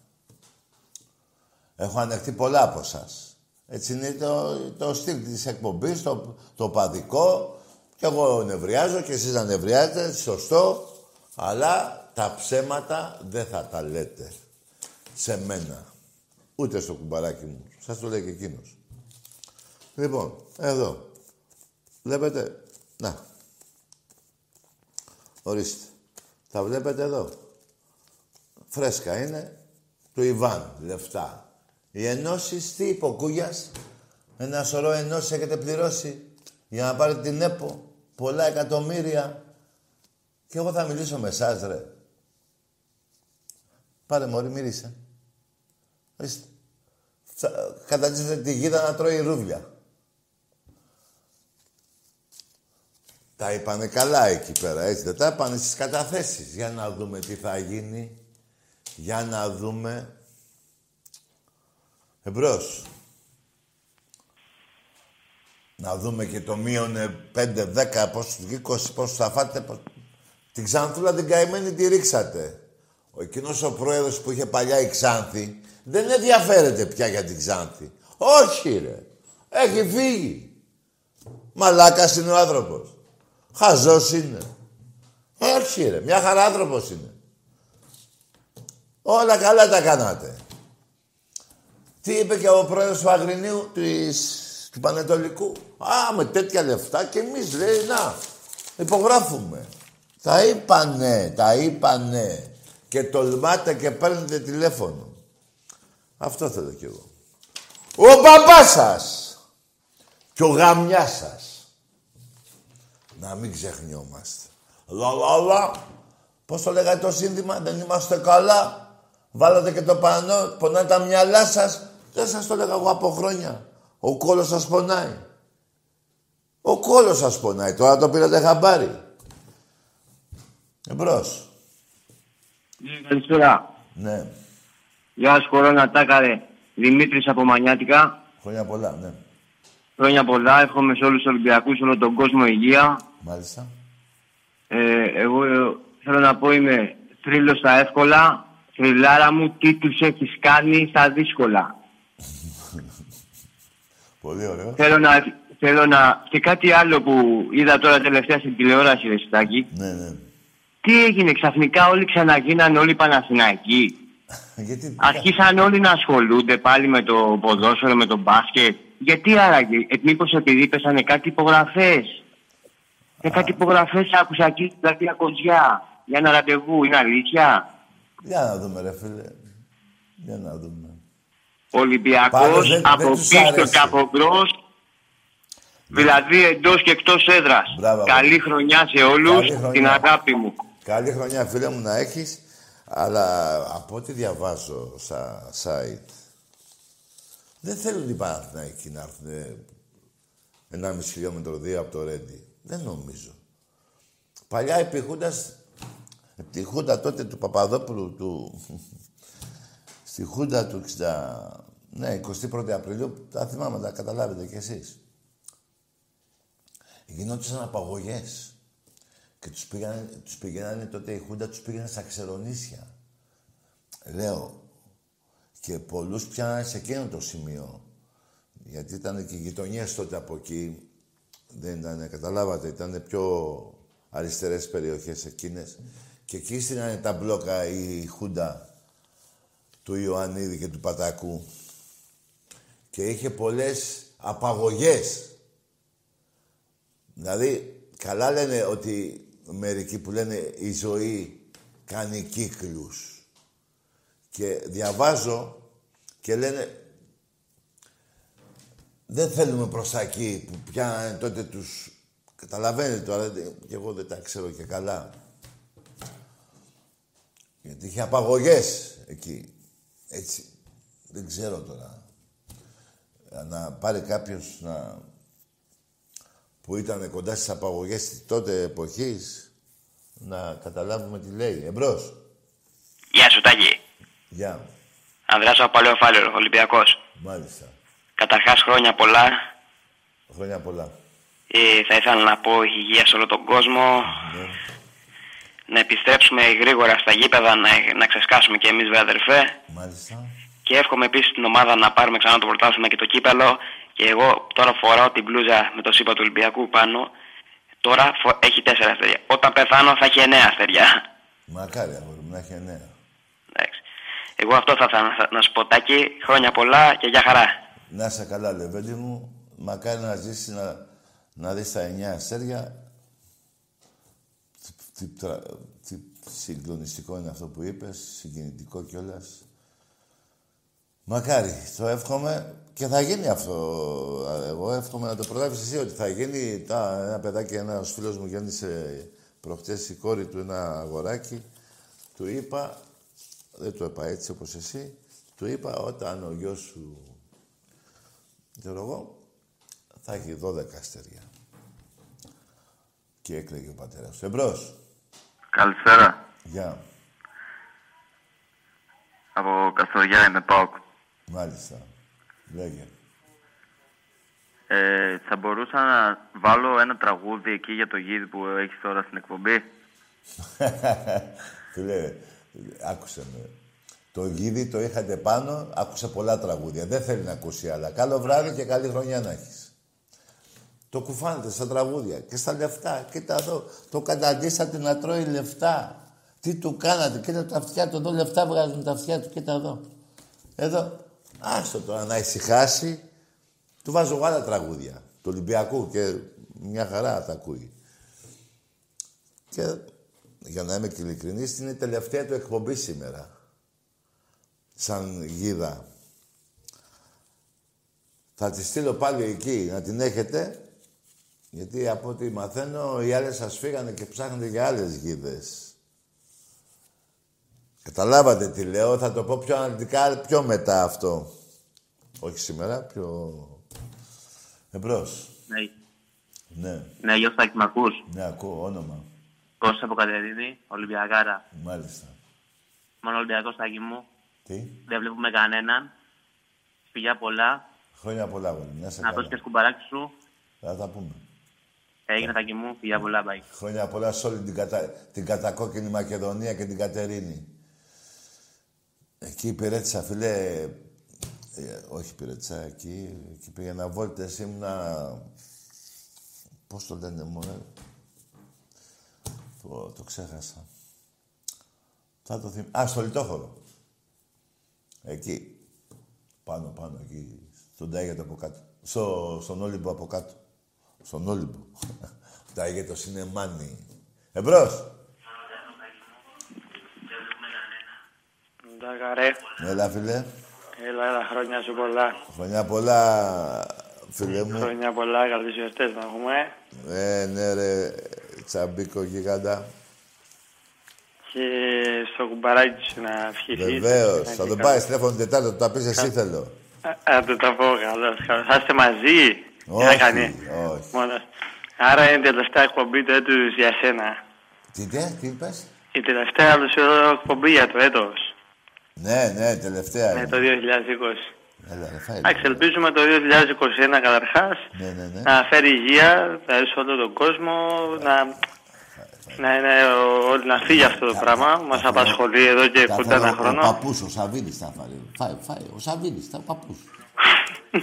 Speaker 1: Έχω ανεχτεί πολλά από εσά. Έτσι είναι το, το στυλ της εκπομπής, το, το παδικό. Κι εγώ νευριάζω και εσείς να νευριάζετε, σωστό. Αλλά τα ψέματα δεν θα τα λέτε. Σε μένα. Ούτε στο κουμπαράκι μου. Σας το λέει και εκείνος. Λοιπόν, εδώ. Βλέπετε. Να. Ορίστε. Τα βλέπετε εδώ. Φρέσκα είναι. Του Ιβάν. Λεφτά. Οι ενώσεις τι είπε Ένα σωρό ενώσεις έχετε πληρώσει για να πάρετε την ΕΠΟ. Πολλά εκατομμύρια. Και εγώ θα μιλήσω με εσάς, ρε. Πάρε μωρή, μύρισε. Ορίστε. Κατατίθεται τη γίδα να τρώει ρούβλια. Τα είπανε καλά εκεί πέρα, έτσι. Δεν τα είπανε στις καταθέσεις. Για να δούμε τι θα γίνει. Για να δούμε. Εμπρός. Να δούμε και το μείον 5, 10, πώς, 20, πώς θα φάτε. Πώς... Την Ξανθούλα την καημένη τη ρίξατε. Ο εκείνος ο πρόεδρος που είχε παλιά η Ξάνθη δεν ενδιαφέρεται πια για την Ξάνθη. Όχι ρε. Έχει φύγει. Μαλάκας είναι ο άνθρωπος. Χαζός είναι. Όχι ρε. Μια χαρά άνθρωπος είναι. Όλα καλά τα κάνατε. Τι είπε και ο πρόεδρος του Αγρινίου της, του Πανετολικού; Α, με τέτοια λεφτά και εμείς λέει να υπογράφουμε. Τα είπανε, τα είπανε. Και τολμάτε και παίρνετε τηλέφωνο. Αυτό θέλω κι εγώ. Ο μπαμπάς σας και ο γαμιάς σας. Να μην ξεχνιόμαστε. Λα, Πώς το λέγατε το σύνθημα, δεν είμαστε καλά. Βάλατε και το πανό, πονάνε τα μυαλά σας. Δεν σας το λέγα εγώ από χρόνια. Ο κόλος σας πονάει. Ο κόλος σας πονάει. Τώρα το πήρατε χαμπάρι. Εμπρός.
Speaker 11: Ναι, καλησπέρα.
Speaker 1: Ναι.
Speaker 11: Γεια σου, κορώνα τάκαρε. Δημήτρης από Μανιάτικα.
Speaker 1: Χρόνια πολλά, ναι.
Speaker 11: Χρόνια πολλά. Εύχομαι σε όλους τους Ολυμπιακούς, όλο τον κόσμο υγεία.
Speaker 1: Μάλιστα.
Speaker 11: Ε, εγώ ε, θέλω να πω είμαι θρύλος στα εύκολα. Θρυλάρα μου, τι τους έχεις κάνει στα δύσκολα.
Speaker 1: Πολύ ωραίο.
Speaker 11: Θέλω να, θέλω να... Και κάτι άλλο που είδα τώρα τελευταία στην τηλεόραση, Ρεσιτάκη.
Speaker 1: Ναι, ναι.
Speaker 11: Τι έγινε ξαφνικά, όλοι ξαναγίναν όλοι Παναθηναϊκοί;
Speaker 1: Γιατί...
Speaker 11: Αρχίσαν όλοι να ασχολούνται πάλι με το ποδόσφαιρο, με το μπάσκετ. Γιατί άραγε, ε, μήπως επειδή πέσανε κάτι υπογραφές; Και κάτι υπογραφές άκουσα εκεί στην πλατεία Κοντζιά. Για ένα ραντεβού, είναι αλήθεια.
Speaker 1: Για να δούμε ρε φίλε. Για να δούμε.
Speaker 11: Ολυμπιακός
Speaker 1: δεν-
Speaker 11: από
Speaker 1: δεν τους
Speaker 11: πίσω
Speaker 1: άρεσε.
Speaker 11: και από μπρος. Δηλαδή εντός και εκτός έδρας.
Speaker 1: Μπράβο.
Speaker 11: Καλή χρονιά σε όλους,
Speaker 1: Καλή χρονιά.
Speaker 11: την αγάπη μου.
Speaker 1: Καλή χρονιά φίλε μου να έχεις. Αλλά από ό,τι διαβάζω στα site, δεν θέλουν οι Παναθηναϊκοί να έρθουν ένα μισή χιλιόμετρο δύο από το Ρέντι. Δεν νομίζω. Παλιά επί Χούντας, επί τη Χούντα τότε του Παπαδόπουλου, του, στη Χούντα του Ναι, 21 Απριλίου, τα θυμάμαι, τα καταλάβετε κι εσείς. Γινόντουσαν απαγωγές. Και τους, πήγανε, τους πηγαίνανε τότε η Χούντα, τους πήγαινε στα ξερονίσια. Λέω, και πολλούς πιάνανε σε εκείνο το σημείο. Γιατί ήταν και οι γειτονιές τότε από εκεί. Δεν ήταν, καταλάβατε, ήταν πιο αριστερές περιοχές εκείνες. Και εκεί στείλανε τα μπλόκα η Χούντα του Ιωαννίδη και του Πατακού. Και είχε πολλές απαγωγές. Δηλαδή, καλά λένε ότι μερικοί που λένε η ζωή κάνει κύκλους. Και διαβάζω και λένε δεν θέλουμε προς τα εκεί που πιάνανε τότε τους... Καταλαβαίνετε τώρα, και εγώ δεν τα ξέρω και καλά. Γιατί είχε απαγωγές εκεί. Έτσι. Δεν ξέρω τώρα. Να πάρει κάποιος να... που ήταν κοντά στις απαγωγές τότε εποχής να καταλάβουμε τι λέει. Εμπρός.
Speaker 10: Γεια σου, Τάκη.
Speaker 1: Γεια.
Speaker 10: Ανδρέας από Παλαιοφάλιο, Ολυμπιακός.
Speaker 1: Μάλιστα.
Speaker 10: Καταρχάς, χρόνια πολλά.
Speaker 1: Χρόνια πολλά.
Speaker 10: Ε, θα ήθελα να πω υγεία σε όλο τον κόσμο.
Speaker 1: Ναι.
Speaker 10: Να επιστρέψουμε γρήγορα στα γήπεδα, να, να ξεσκάσουμε κι εμείς, βέβαια, αδερφέ.
Speaker 1: Μάλιστα.
Speaker 10: Και εύχομαι επίσης την ομάδα να πάρουμε ξανά το πρωτάθλημα και το κύπελο. Και εγώ τώρα φοράω την μπλούζα με το σύμπα του Ολυμπιακού πάνω. Τώρα φο- έχει τέσσερα αστέρια. Όταν πεθάνω θα έχει εννέα αστέρια.
Speaker 1: Μακάρι αγόρι μου να έχει εννέα.
Speaker 10: Εντάξει. Εγώ αυτό θα ήθελα να, να σου πω, Τάκη. Χρόνια πολλά και για χαρά.
Speaker 1: Να είσαι καλά, Λεβέντη μου. Μακάρι να ζήσει να, να δεις τα εννιά αστέρια. Τι, τι, τρα- τι συγκλονιστικό είναι αυτό που είπες, συγκινητικό κιόλας. Μακάρι, το εύχομαι και θα γίνει αυτό. Εγώ εύχομαι να το προλάβεις εσύ ότι θα γίνει τα, ένα παιδάκι, ένας φίλος μου γέννησε προχτές η κόρη του ένα αγοράκι. Του είπα, δεν το είπα έτσι όπως εσύ, του είπα όταν ο γιος σου ξέρω εγώ, θα έχει 12 αστέρια. Και έκλαιγε ο πατέρας του. Εμπρός.
Speaker 7: Καλησπέρα.
Speaker 1: Γεια.
Speaker 7: Από Καστοριά είμαι ΠΑΟΚ.
Speaker 1: Μάλιστα. Λέγε.
Speaker 7: Ε, θα μπορούσα να βάλω ένα τραγούδι εκεί για το γίδι που έχεις τώρα στην εκπομπή;
Speaker 1: Φίλε, άκουσε με. Το γίδι το είχατε πάνω, άκουσε πολλά τραγούδια. Δεν θέλει να ακούσει άλλα. Καλό βράδυ και καλή χρονιά να έχεις. Το κουφάνετε στα τραγούδια και στα λεφτά. Κοίτα εδώ, το καταντήσατε να τρώει λεφτά. Τι του κάνατε, κοίτα τα αυτιά του, εδώ λεφτά βγάζουν τα αυτιά του, κοίτα εδώ. Εδώ, άστο τώρα να ησυχάσει. Του βάζω εγώ άλλα τραγούδια, του Ολυμπιακού και μια χαρά τα ακούει. Και για να είμαι και ειλικρινής, είναι η τελευταία του εκπομπή σήμερα. Σαν γίδα. Θα τη στείλω πάλι εκεί, να την έχετε. Γιατί από ό,τι μαθαίνω, οι άλλες σας φύγανε και ψάχνετε για άλλες γίδες. Καταλάβατε τι λέω, θα το πω πιο αναλυτικά, πιο μετά αυτό. Όχι σήμερα, πιο... Εμπρός.
Speaker 13: Ναι,
Speaker 1: Ναι,
Speaker 13: ναι γιο Στάκη, μ' ακούς;
Speaker 1: ναι, ακούω όνομα.
Speaker 13: Κώστα από Κατερίνη, Ολυμπιακάρα;
Speaker 1: Μάλιστα.
Speaker 13: Μόνο Ολυμπιακός Στάκη μου.
Speaker 1: Τι,
Speaker 13: Δεν βλέπουμε κανέναν. Φιλιά πολλά.
Speaker 1: χρόνια πολλά, αγόρι. Να σε
Speaker 13: Να
Speaker 1: καλά.
Speaker 13: δώσει και σκουμπαράκι σου.
Speaker 1: Θα τα πούμε.
Speaker 13: Έγινε Στάκη μου. Φιλιά πολλά, bye.
Speaker 1: Χρόνια πολλά σε όλη την, κατα... την κατακόκκινη Μακεδονία και την Κατερίνη. Εκεί υπηρέτησα, φίλε... Ε, όχι υπηρέτησα, εκεί, εκεί πήγαινα βόλτες, ήμουνα... Πώς το λένε, μωρέ; Το, το ξέχασα. Θα το θυμ... Α, στο Λιτόχωρο. Εκεί. Πάνω, πάνω, εκεί. Στον Τάγετο από κάτω. Στο, στον Όλυμπο από κάτω. Στον Όλυμπο. Ο Τάγετος είναι μάνι. Εμπρός.
Speaker 4: Εντάξει, ρε.
Speaker 1: Έλα, φίλε.
Speaker 4: Έλα, έλα, χρόνια σου πολλά.
Speaker 1: Χρονιά πολλά, φίλε μου.
Speaker 4: Χρόνια πολλά, καλές γιορτές να έχουμε.
Speaker 1: Ε, ναι, ρε. Τσαμπίκο γίγαντα.
Speaker 4: Και στο κουμπαράκι σου να ευχηθείς.
Speaker 1: Βεβαίως.
Speaker 4: Να
Speaker 1: Θα
Speaker 4: και
Speaker 1: τον
Speaker 4: καλά.
Speaker 1: πάρει τηλέφωνο την Τετάρτη, θα το τα πεις εσύ θέλω.
Speaker 4: Α, Α, το τα πω, καλώς, καλώς. Θα είστε μαζί. Τι θα κάνει;
Speaker 1: όχι.
Speaker 4: Μόνος. Άρα είναι η τελευταία εκπομπή του έτους για σένα.
Speaker 1: Τι, τι, τι είπες;
Speaker 4: Η τελευταία αλουσιοδό εκπομπή για το έτος.
Speaker 1: Ναι, ναι, τελευταία.
Speaker 4: Ναι,
Speaker 1: είναι.
Speaker 4: το 2020.
Speaker 1: Έλα, ρε, φάει.
Speaker 14: Εντάξει, ελπίζουμε το 2021 καταρχάς
Speaker 1: Ναι, ναι, ναι.
Speaker 14: να φέρει υγεία δηλαδή, σε όλο τον κόσμο, να, να, είναι, ο- να φύγει αυτό το πράγμα. Μας απασχολεί εδώ και
Speaker 1: Τα
Speaker 14: κοντά
Speaker 1: φέρω
Speaker 14: ένα
Speaker 1: Ο
Speaker 14: χρόνο.
Speaker 1: παππούς, ο Σαββίδης τα φάει. Φάει, φάει. Ο Σαββίδης, τα παππούς.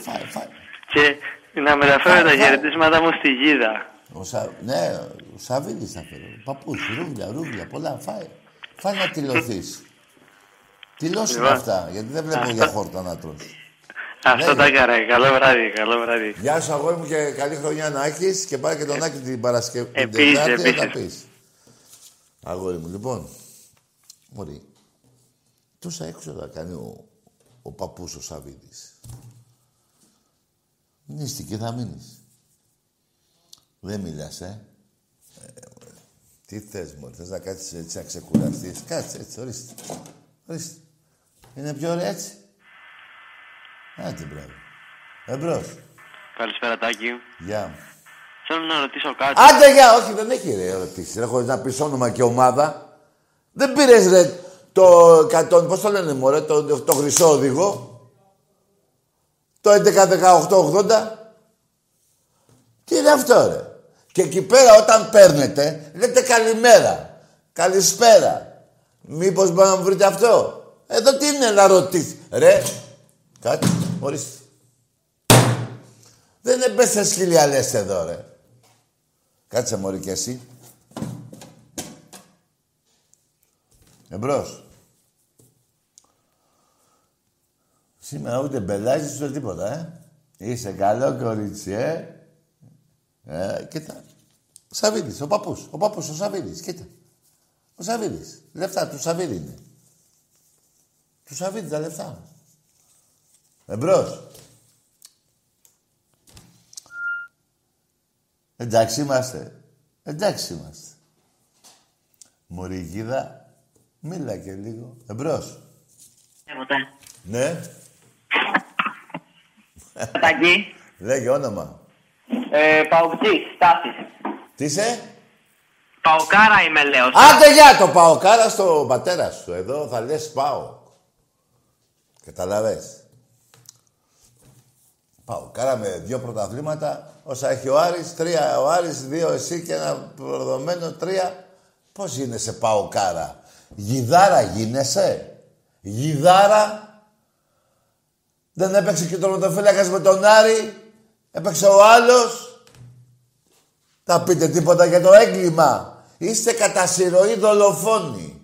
Speaker 1: φάει, φάει.
Speaker 14: Και να μεταφέρω
Speaker 1: Φάει,
Speaker 14: τα
Speaker 1: φάει.
Speaker 14: χαιρετίσματά μου στη γίδα.
Speaker 1: Ο Σα... Ναι, ο Σαββίδης τα φέρω. Παππούς, ρούβλια, ρούβλια, πολλά. Φάει. Φάει να τυλωθείς. Τυλώσου
Speaker 14: Λοιπόν.
Speaker 1: αυτά, γιατί δεν βλέπω
Speaker 14: Αυτό-
Speaker 1: για χόρτα να τρως.
Speaker 14: Αυτό τα έκανα. Καλό βράδυ, καλό βράδυ.
Speaker 1: Γεια σου αγόρι μου και καλή χρονιά να έχεις και πάρε και τον Άκη την Παρασκευή. την
Speaker 14: Επίσης,
Speaker 1: Τετάρτη, να τα
Speaker 14: επίσης.
Speaker 1: πεις. Αγόρι μου, λοιπόν. Μωρή. Τόσα έξοδα κάνει ο, ο παππούς ο Σαββίδης. Νίστηκε, θα μείνεις. Δεν μιλάς, ε. Ε, Τι θες, μωρή, θες να κάτσεις έτσι να ξεκουραστείς. Κάτσε έτσι, ορίστε. Ορίστε. Είναι πιο ωραία έτσι. Άντε, μπράβο. Εμπρός.
Speaker 10: Καλησπέρα, Τάκη.
Speaker 1: Γεια.
Speaker 10: Θέλω να ρωτήσω κάτι.
Speaker 1: Άντε, γεια, όχι, δεν έχει ρε ερωτήσεις. Ρε, χωρίς να πεις όνομα και ομάδα. Δεν πήρες ρε το 100, πώς το λένε μωρέ, το, το, το χρυσό οδηγό; Το 11-18-80. Τι είναι αυτό ρε; Και εκεί πέρα όταν παίρνετε, λέτε καλημέρα, καλησπέρα. Μήπως μπορεί να μου βρείτε αυτό; Εδώ τι είναι να ρωτήσεις. Ρε, κάτι, ορίστε. Δεν έπεσε σκυλιά λες εδώ ρε. Κάτσε μωρή και εσύ. Εμπρός. Σήμερα ούτε μπελάζεις ούτε τίποτα, ε. Είσαι καλό κορίτσι, ε. Ε, κοίτα. Ο Σαββίδης, ο παππούς. Ο παππούς, ο Σαββίδης, κοίτα. Ο Σαββίδης. Λεφτά του Σαββίδη είναι. Του Σαββίδη τα λεφτά. Εμπρός. Εντάξει είμαστε. Εντάξει είμαστε. Μωρή μίλα και λίγο. Εμπρός.
Speaker 15: Τίποτα.
Speaker 1: Ναι.
Speaker 15: Τακί.
Speaker 1: Λέγε όνομα.
Speaker 15: Ε, Παουκτής, Στάσης.
Speaker 1: Τι είσαι;
Speaker 15: Παοκάρα είμαι, λέω.
Speaker 1: Άντε για το παοκάρα στο πατέρα σου. Εδώ θα λες πάω. Καταλαβες. Παοκάρα με δύο πρωταθλήματα. Όσα έχει ο Άρης, τρία ο Άρης, δύο εσύ και ένα προδομένο τρία. Πώς γίνεσαι παοκάρα. Γιδάρα γίνεσαι; Γιδάρα; Δεν έπαιξε και τον ρωτοφύλακας με τον Άρη; Έπαιξε ο άλλος; Θα πείτε τίποτα για το έγκλημα. Είστε κατά συρροή δολοφόνοι.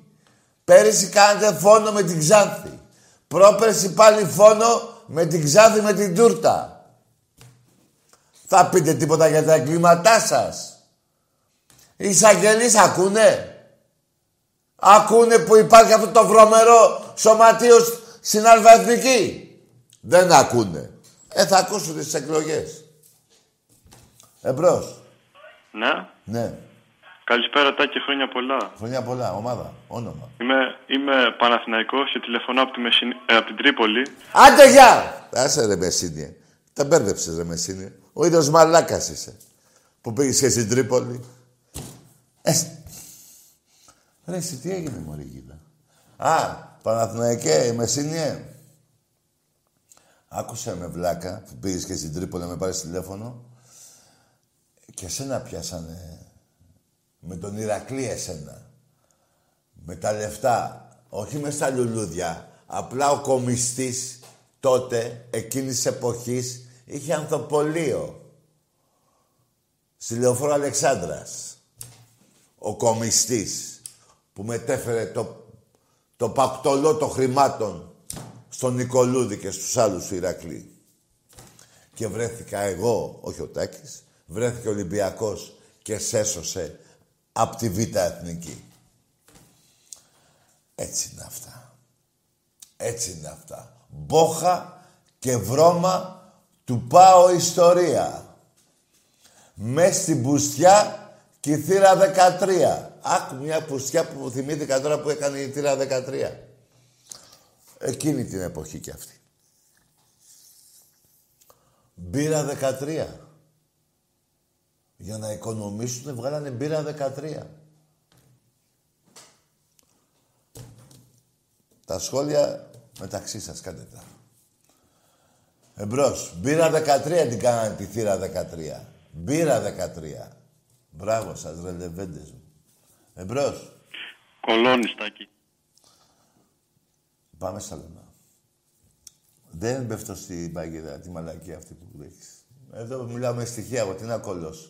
Speaker 1: Πέρυσι κάνατε φόνο με την Ξάνθη. Πρόπερσι πάλι φόνο με την Ξάνθη με την Τούρτα. Θα πείτε τίποτα για τα εγκλήματά σας. Οι εισαγγελείς ακούνε. Ακούνε που υπάρχει αυτό το βρωμερό σωματείο στην Αλφαεθνική. Δεν ακούνε. Ε, θα ακούσουν τις εκλογές. Εμπρός.
Speaker 5: Ναι.
Speaker 1: Ναι.
Speaker 5: Καλησπέρα, Τάκη, χρόνια πολλά.
Speaker 1: Χρόνια πολλά. Ομάδα. Όνομα.
Speaker 5: Είμαι, είμαι Παναθηναϊκός και τηλεφωνώ από, τη Μεσίνη, ε, από την Τρίπολη.
Speaker 1: Άντε γεια! Άσε ρε Μεσίνη. Τα μπέρδεψες ρε Μεσίνη. Ο ίδιος μαλάκας είσαι. Που πήγες και στην Τρίπολη. Ε, σ- ρε εσύ τι έγινε μωρή γίδα. Α, Παναθηναϊκέ, Μεσίνη. Άκουσε με βλάκα που πήγες και στην Τρίπολη να με πάρεις τηλέφωνο. Και σένα πιάσανε με τον Ηρακλή εσένα. Με τα λεφτά, όχι μες στα λουλούδια. Απλά ο κομιστής τότε, εκείνης της εποχής, είχε ανθοπολείο. Στη Λεωφόρο Αλεξάνδρας. Ο κομιστής που μετέφερε το, το πακτολό των χρημάτων στον Νικολούδη και στους άλλους του Ηρακλή. Και βρέθηκα εγώ, όχι ο Τάκης, βρέθηκε ο Ολυμπιακός και σέσωσε από τη Β' Εθνική. Έτσι είναι αυτά. Έτσι είναι αυτά. Μπόχα και βρώμα του πάω ιστορία. Μες στην πουστιά και η θύρα 13. Άκου μια πουστιά που θυμήθηκα τώρα που έκανε η θύρα 13. Εκείνη την εποχή κι αυτή. Μπύρα 13. Για να οικονομήσουν βγάλανε μπύρα 13. Τα σχόλια μεταξύ σας κάντε τα. Εμπρός. Μπύρα 13 την κάνανε τη θύρα 13. Μπύρα 13. Μπράβο σας, ρε λεβέντες μου. Εμπρός.
Speaker 16: Κολώνεις, Στάκη.
Speaker 1: Πάμε στα λεμά. Δεν πέφτω στην παγίδα, τη μαλακή αυτή που έχεις. Εδώ μιλάμε στοιχεία εγώ. Τι να κολλώσω.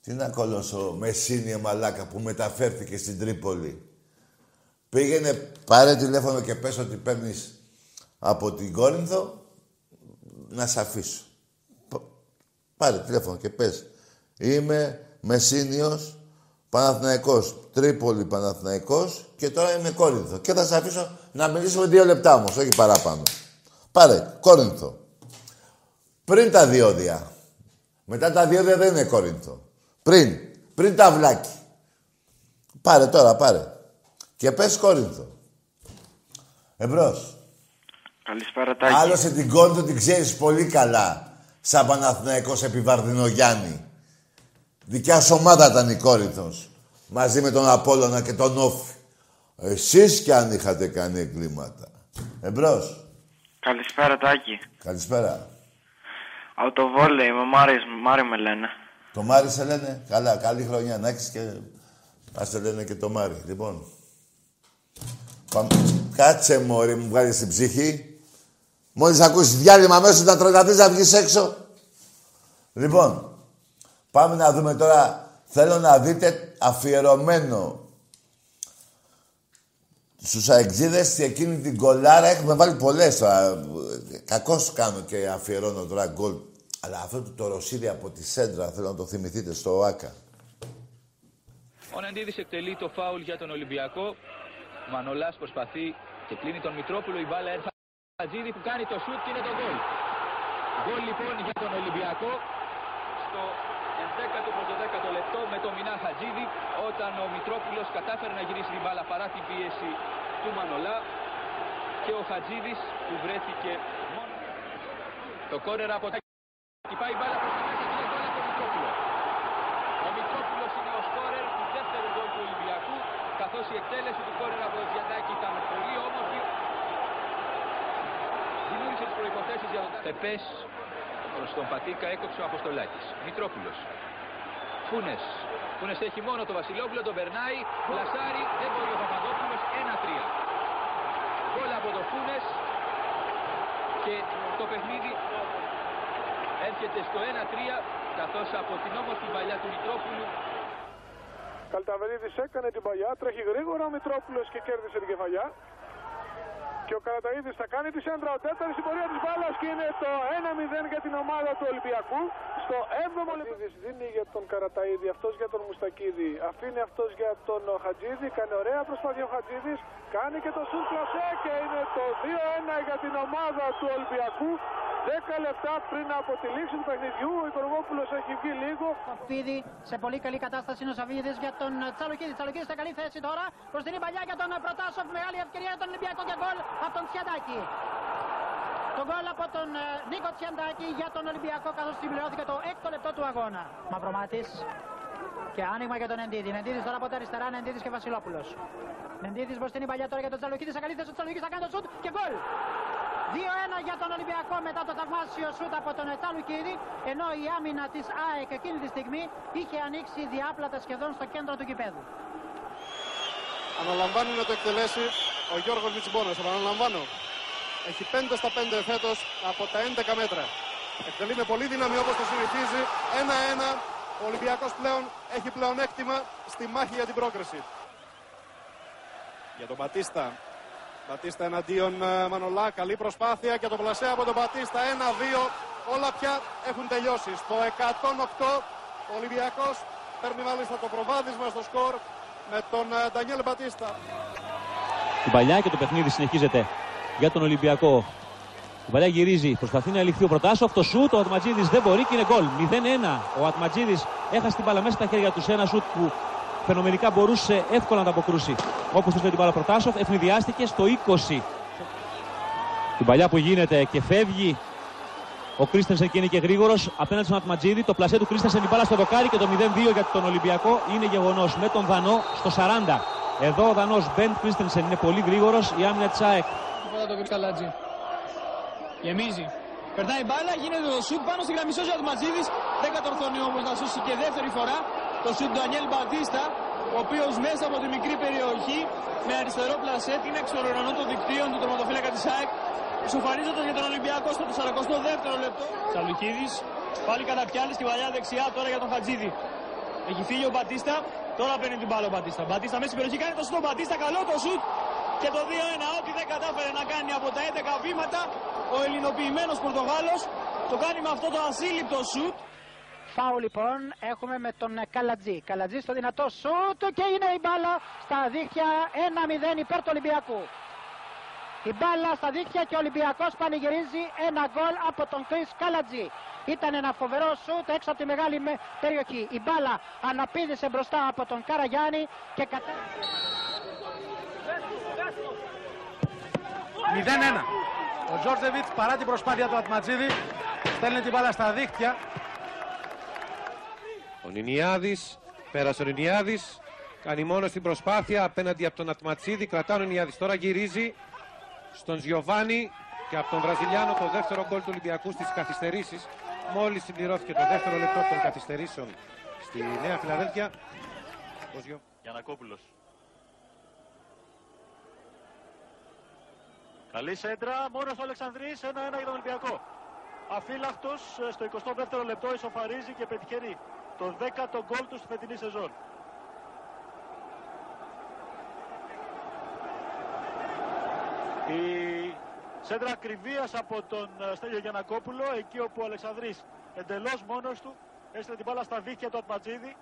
Speaker 1: Τι να κολλώσω Μεσίνη μαλάκα που μεταφέρθηκε στην Τρίπολη. Πήγαινε, πάρε τηλέφωνο και πες ότι παίρνεις από την Κόρινθο να σε αφήσω. Π- Πάρε τηλέφωνο και πες. Είμαι Μεσίνιος, Παναθηναϊκός, Τρίπολη Παναθηναϊκός και τώρα είμαι Κόρινθο. Και θα σε αφήσω να μιλήσουμε δύο λεπτά όμως, όχι παραπάνω. Πάρε, Κόρινθο. Πριν τα διόδια. Μετά τα διόδια δεν είναι Κόρινθο. Πριν. Πριν τα βλάκι. Πάρε τώρα, πάρε. Και πες Κόρινθο. Εμπρός.
Speaker 10: Καλησπέρα, Τάκη.
Speaker 1: Άλλωστε την Κόρινθο την ξέρεις πολύ καλά. Σαν Παναθηναϊκός επί Βαρδινογιάννη. Δικιά σου ομάδα ήταν η Κόρινθος. Μαζί με τον Απόλλωνα και τον Όφη. Εσείς κι αν είχατε κάνει εγκλήματα. Εμπρός.
Speaker 10: Καλησπέρα, Τάκη.
Speaker 1: Καλησπέρα.
Speaker 10: Από το βόλεϊ, είμαι ο Μάρης, Μάρη με λένε.
Speaker 1: Το Μάρι σε λένε. Καλά, καλή χρονιά να έχεις και... Ας σε λένε και το Μάρι. Λοιπόν. Πάμε. Κάτσε μωρή μου βγάλεις την ψυχή. Μόλις ακούσεις διάλειμμα μέσα να τρελαθείς να βγεις έξω. Λοιπόν. Πάμε να δούμε τώρα. Θέλω να δείτε αφιερωμένο στους αεξίδες και εκείνη την κολάρα έχουμε βάλει πολλές τώρα. Κακώς κάνω και αφιερώνω τώρα γκολ. Αλλά αυτό το, το Ρωσίδι από τη Σέντρα θέλω να το θυμηθείτε στο ΟΑΚΑ.
Speaker 17: Ο Ναντίδης εκτελεί το φάουλ για τον Ολυμπιακό. Μανολάς προσπαθεί και κλείνει τον Μητρόπουλο. Η μπάλα έρθει Χατζίδη που κάνει το σουτ και είναι το γκολ. Γκολ λοιπόν για τον Ολυμπιακό στο 11ο προς το 10ο λεπτό με τον Μινά Χατζίδη όταν ο Μητρόπουλος κατάφερε να γυρίσει την μπάλα παρά την πίεση του Μανολά και ο Χατζίδης που βρέθηκε μόνο. Το κόρερα από τα Χτυπάει η μπάλα προς τα μέσα και είναι γκολ από τον Μητρόπουλο. Ο Μητρόπουλος είναι ο σκόρερ του δεύτερου γκολ του Ολυμπιακού, καθώς η εκτέλεση του κόρερ από τον Διαντάκη ήταν πολύ όμορφη. Δημιούργησε τις προϋποθέσεις για τον Πεπές προς τον Πατίκα έκοψε ο Αποστολάκης. Μητρόπουλος. Φούνες. Φούνες έχει μόνο τον Βασιλόπουλο, τον περνάει. Πλασάρι, δεν μπορεί ο Παπαδόπουλος. 1-3. Γκολ από τον Φούνες και το παιχνίδι έρχεται στο 1-3 καθώς από την όμορφη παλιά του Μητρόπουλου
Speaker 18: Καλταβερίδης έκανε την παλιά, τρέχει γρήγορα ο Μητρόπουλος και κέρδισε την κεφαλιά. Και ο Καραταίδης θα κάνει τη σέντρα ο τέταρτος στην πορεία της μπάλας και είναι το 1-0 για την ομάδα του Ολυμπιακού. Στο 7ο λεπτό δίνει για τον Καραταίδη, αυτός για τον Μουστακίδη. Αφήνει αυτός για τον Χατζίδη, κάνει ωραία προσπάθεια ο Χατζίδης. Κάνει και το σουτ πλασέ και είναι το 2-1 για την ομάδα του Ολυμπιακού. 10 λεπτά πριν από τη λήξη του παιχνιδιού, ο Υπουργόπουλος έχει βγει λίγο.
Speaker 19: Σαφίδη σε πολύ καλή κατάσταση είναι ο Σαββίδης για τον Τσαλοκίδη. Τσαλοκίδη σε καλή θέση τώρα. Προς την παλιά για τον Προτάσοφ. Μεγάλη ευκαιρία για τον Ολυμπιακό και γκολ από τον Τσιαντάκη. Το γκολ από τον ε, Νίκο Τσιαντάκη για τον Ολυμπιακό καθώς συμπληρώθηκε το έκτο λεπτό του αγώνα. Μαυρομάτης και άνοιγμα για τον Εντίδη. Εντίδης τώρα από τα αριστερά, Εντίδης και Βασιλόπουλος. Εντίδης μπροστά την παλιά τώρα για τον Τσαλοκίδη. Σε καλή θέση ο Τσαλοκίδης θα κάνει το σουτ και γκολ. 2-1 για τον Ολυμπιακό μετά το θαυμάσιο σούτ από τον Τσαλουκίδη, ενώ η άμυνα της ΑΕΚ εκείνη τη στιγμή είχε ανοίξει διάπλατα σχεδόν στο κέντρο του κηπέδου.
Speaker 18: Αναλαμβάνει να το εκτελέσει ο Γιώργος Μιτσιμπόνος. Επαναλαμβάνω. Έχει 5 στα 5 φέτος από τα 11 μέτρα. Εκτελεί με πολύ δύναμη όπως το συνηθίζει. 1-1. Ο Ολυμπιακός πλέον έχει πλεονέκτημα στη μάχη για την πρόκριση. Για τον Μπατίστα. Μπατίστα εναντίον ε, Μανολά. Καλή προσπάθεια και το πλασέ από τον Μπατίστα. 1-2. Όλα πια έχουν τελειώσει. Στο 108 ο Ολυμπιακός παίρνει μάλιστα το προβάδισμα στο σκορ με τον ε, Ντανιέλ Μπατίστα.
Speaker 20: Την παλιά και το παιχνίδι συνεχίζεται για τον Ολυμπιακό. Η παλιά γυρίζει, προσπαθεί να ελιχθεί ο Προτάσοφ. Το σουτ, ο Ατματζίδη δεν μπορεί και είναι γκολ. 0-1. Ο Ατματζίδη έχασε την μπάλα μέσα στα χέρια του σε ένα σουτ που φαινομενικά μπορούσε εύκολα να ανταποκρούσει. Όπως του την μπάλα Προτάσοφ, ευνηδιάστηκε στο 20. Την παλιά που γίνεται και φεύγει ο Κρίστενσεν και είναι και γρήγορος απέναντι στον Ατματζίδη. Το πλασέ του Κρίστενσεν την μπάλα στο δοκάρι και το 0-2 για τον Ολυμπιακό είναι γεγονός με τον Δανό στο 40. Εδώ ο Δανός Μπεντ Κρίστενσεν είναι πολύ γρήγορος. Η άμυνα της ΑΕΚ
Speaker 21: Τώρα το βρει Καλάτζη. Γεμίζει.
Speaker 22: Περνάει η μπάλα, γίνεται το σουτ πάνω στη γραμμή σώζει ο Ατματζίδης. Δεν κατορθώνει όμως να σώσει και δεύτερη φορά το σουτ του Ανιέλ Μπατίστα, ο οποίος μέσα από τη μικρή περιοχή με αριστερό πλασέ την εξ ουρανών των δικτύων του τερματοφύλακα της ΑΕΚ Ισοφαρίζοντας για τον Ολυμπιακό στο 42ο λεπτό. Σαλουκίδης, πάλι καταπιάνει στη βαλιά δεξιά τώρα για τον Χατζίδη. Έχει φύγει ο Μπατίστα, τώρα παίρνει την μπάλα ο Μπατίστα. Μπατίστα μέσα στην περιοχή κάνει το σουτ, ο Μπατίστα καλό το σουτ και το 2-1. Ό,τι δεν κατάφερε να κάνει από τα 11 βήματα, ο ελληνοποιημένος Πορτογάλος το κάνει με αυτό το ασύλληπτο σουτ.
Speaker 19: Φάου λοιπόν έχουμε με τον Καλατζή. Καλατζή στο δυνατό σουτ και είναι η μπάλα στα δίχτυα 1-0 υπέρ του Ολυμπιακού. Η μπάλα στα δίχτυα και ο Ολυμπιακός πανηγυρίζει ένα γκολ από τον Κρίς Καλατζή. Ήταν ένα φοβερό σουτ έξω από τη μεγάλη με- περιοχή. Η μπάλα αναπήδησε μπροστά από τον Καραγιάννη και κατά...
Speaker 23: 0-1. Ο Τζόρτζεβιτς παρά την προσπάθεια του Ατματζίδη στέλνει την μπάλα στα δίχτυα.
Speaker 21: Ο Νινιάδης, πέρασε ο Νινιάδης, κάνει μόνο στην προσπάθεια απέναντι από τον Ατματσίδη, κρατάνε ο Νινιάδης, τώρα γυρίζει στον Ζιωβάνι και από τον Βραζιλιάνο το δεύτερο γκολ του Ολυμπιακού στις καθυστερήσεις. Μόλις συμπληρώθηκε το δεύτερο λεπτό των καθυστερήσεων στη Νέα Φιλαδέλφια. Ο Ζιο...
Speaker 24: Γιανακόπουλος. Καλή σέντρα, μόνος ο Αλεξανδρής, 1-1 για τον Ολυμπιακό. Αφύλακτος ε, στο 22ο λεπτό ισοφαρίζει και πετυχαίνει το 10ο γκολ τους στη φετινή σεζόν. Η σέντρα ακριβίας από τον ε, Στέλιο Γιανακόπουλο, εκεί όπου ο Αλεξανδρής εντελώς μόνος του έστειλε την μπάλα στα δίχτυα του Ατματζίδη.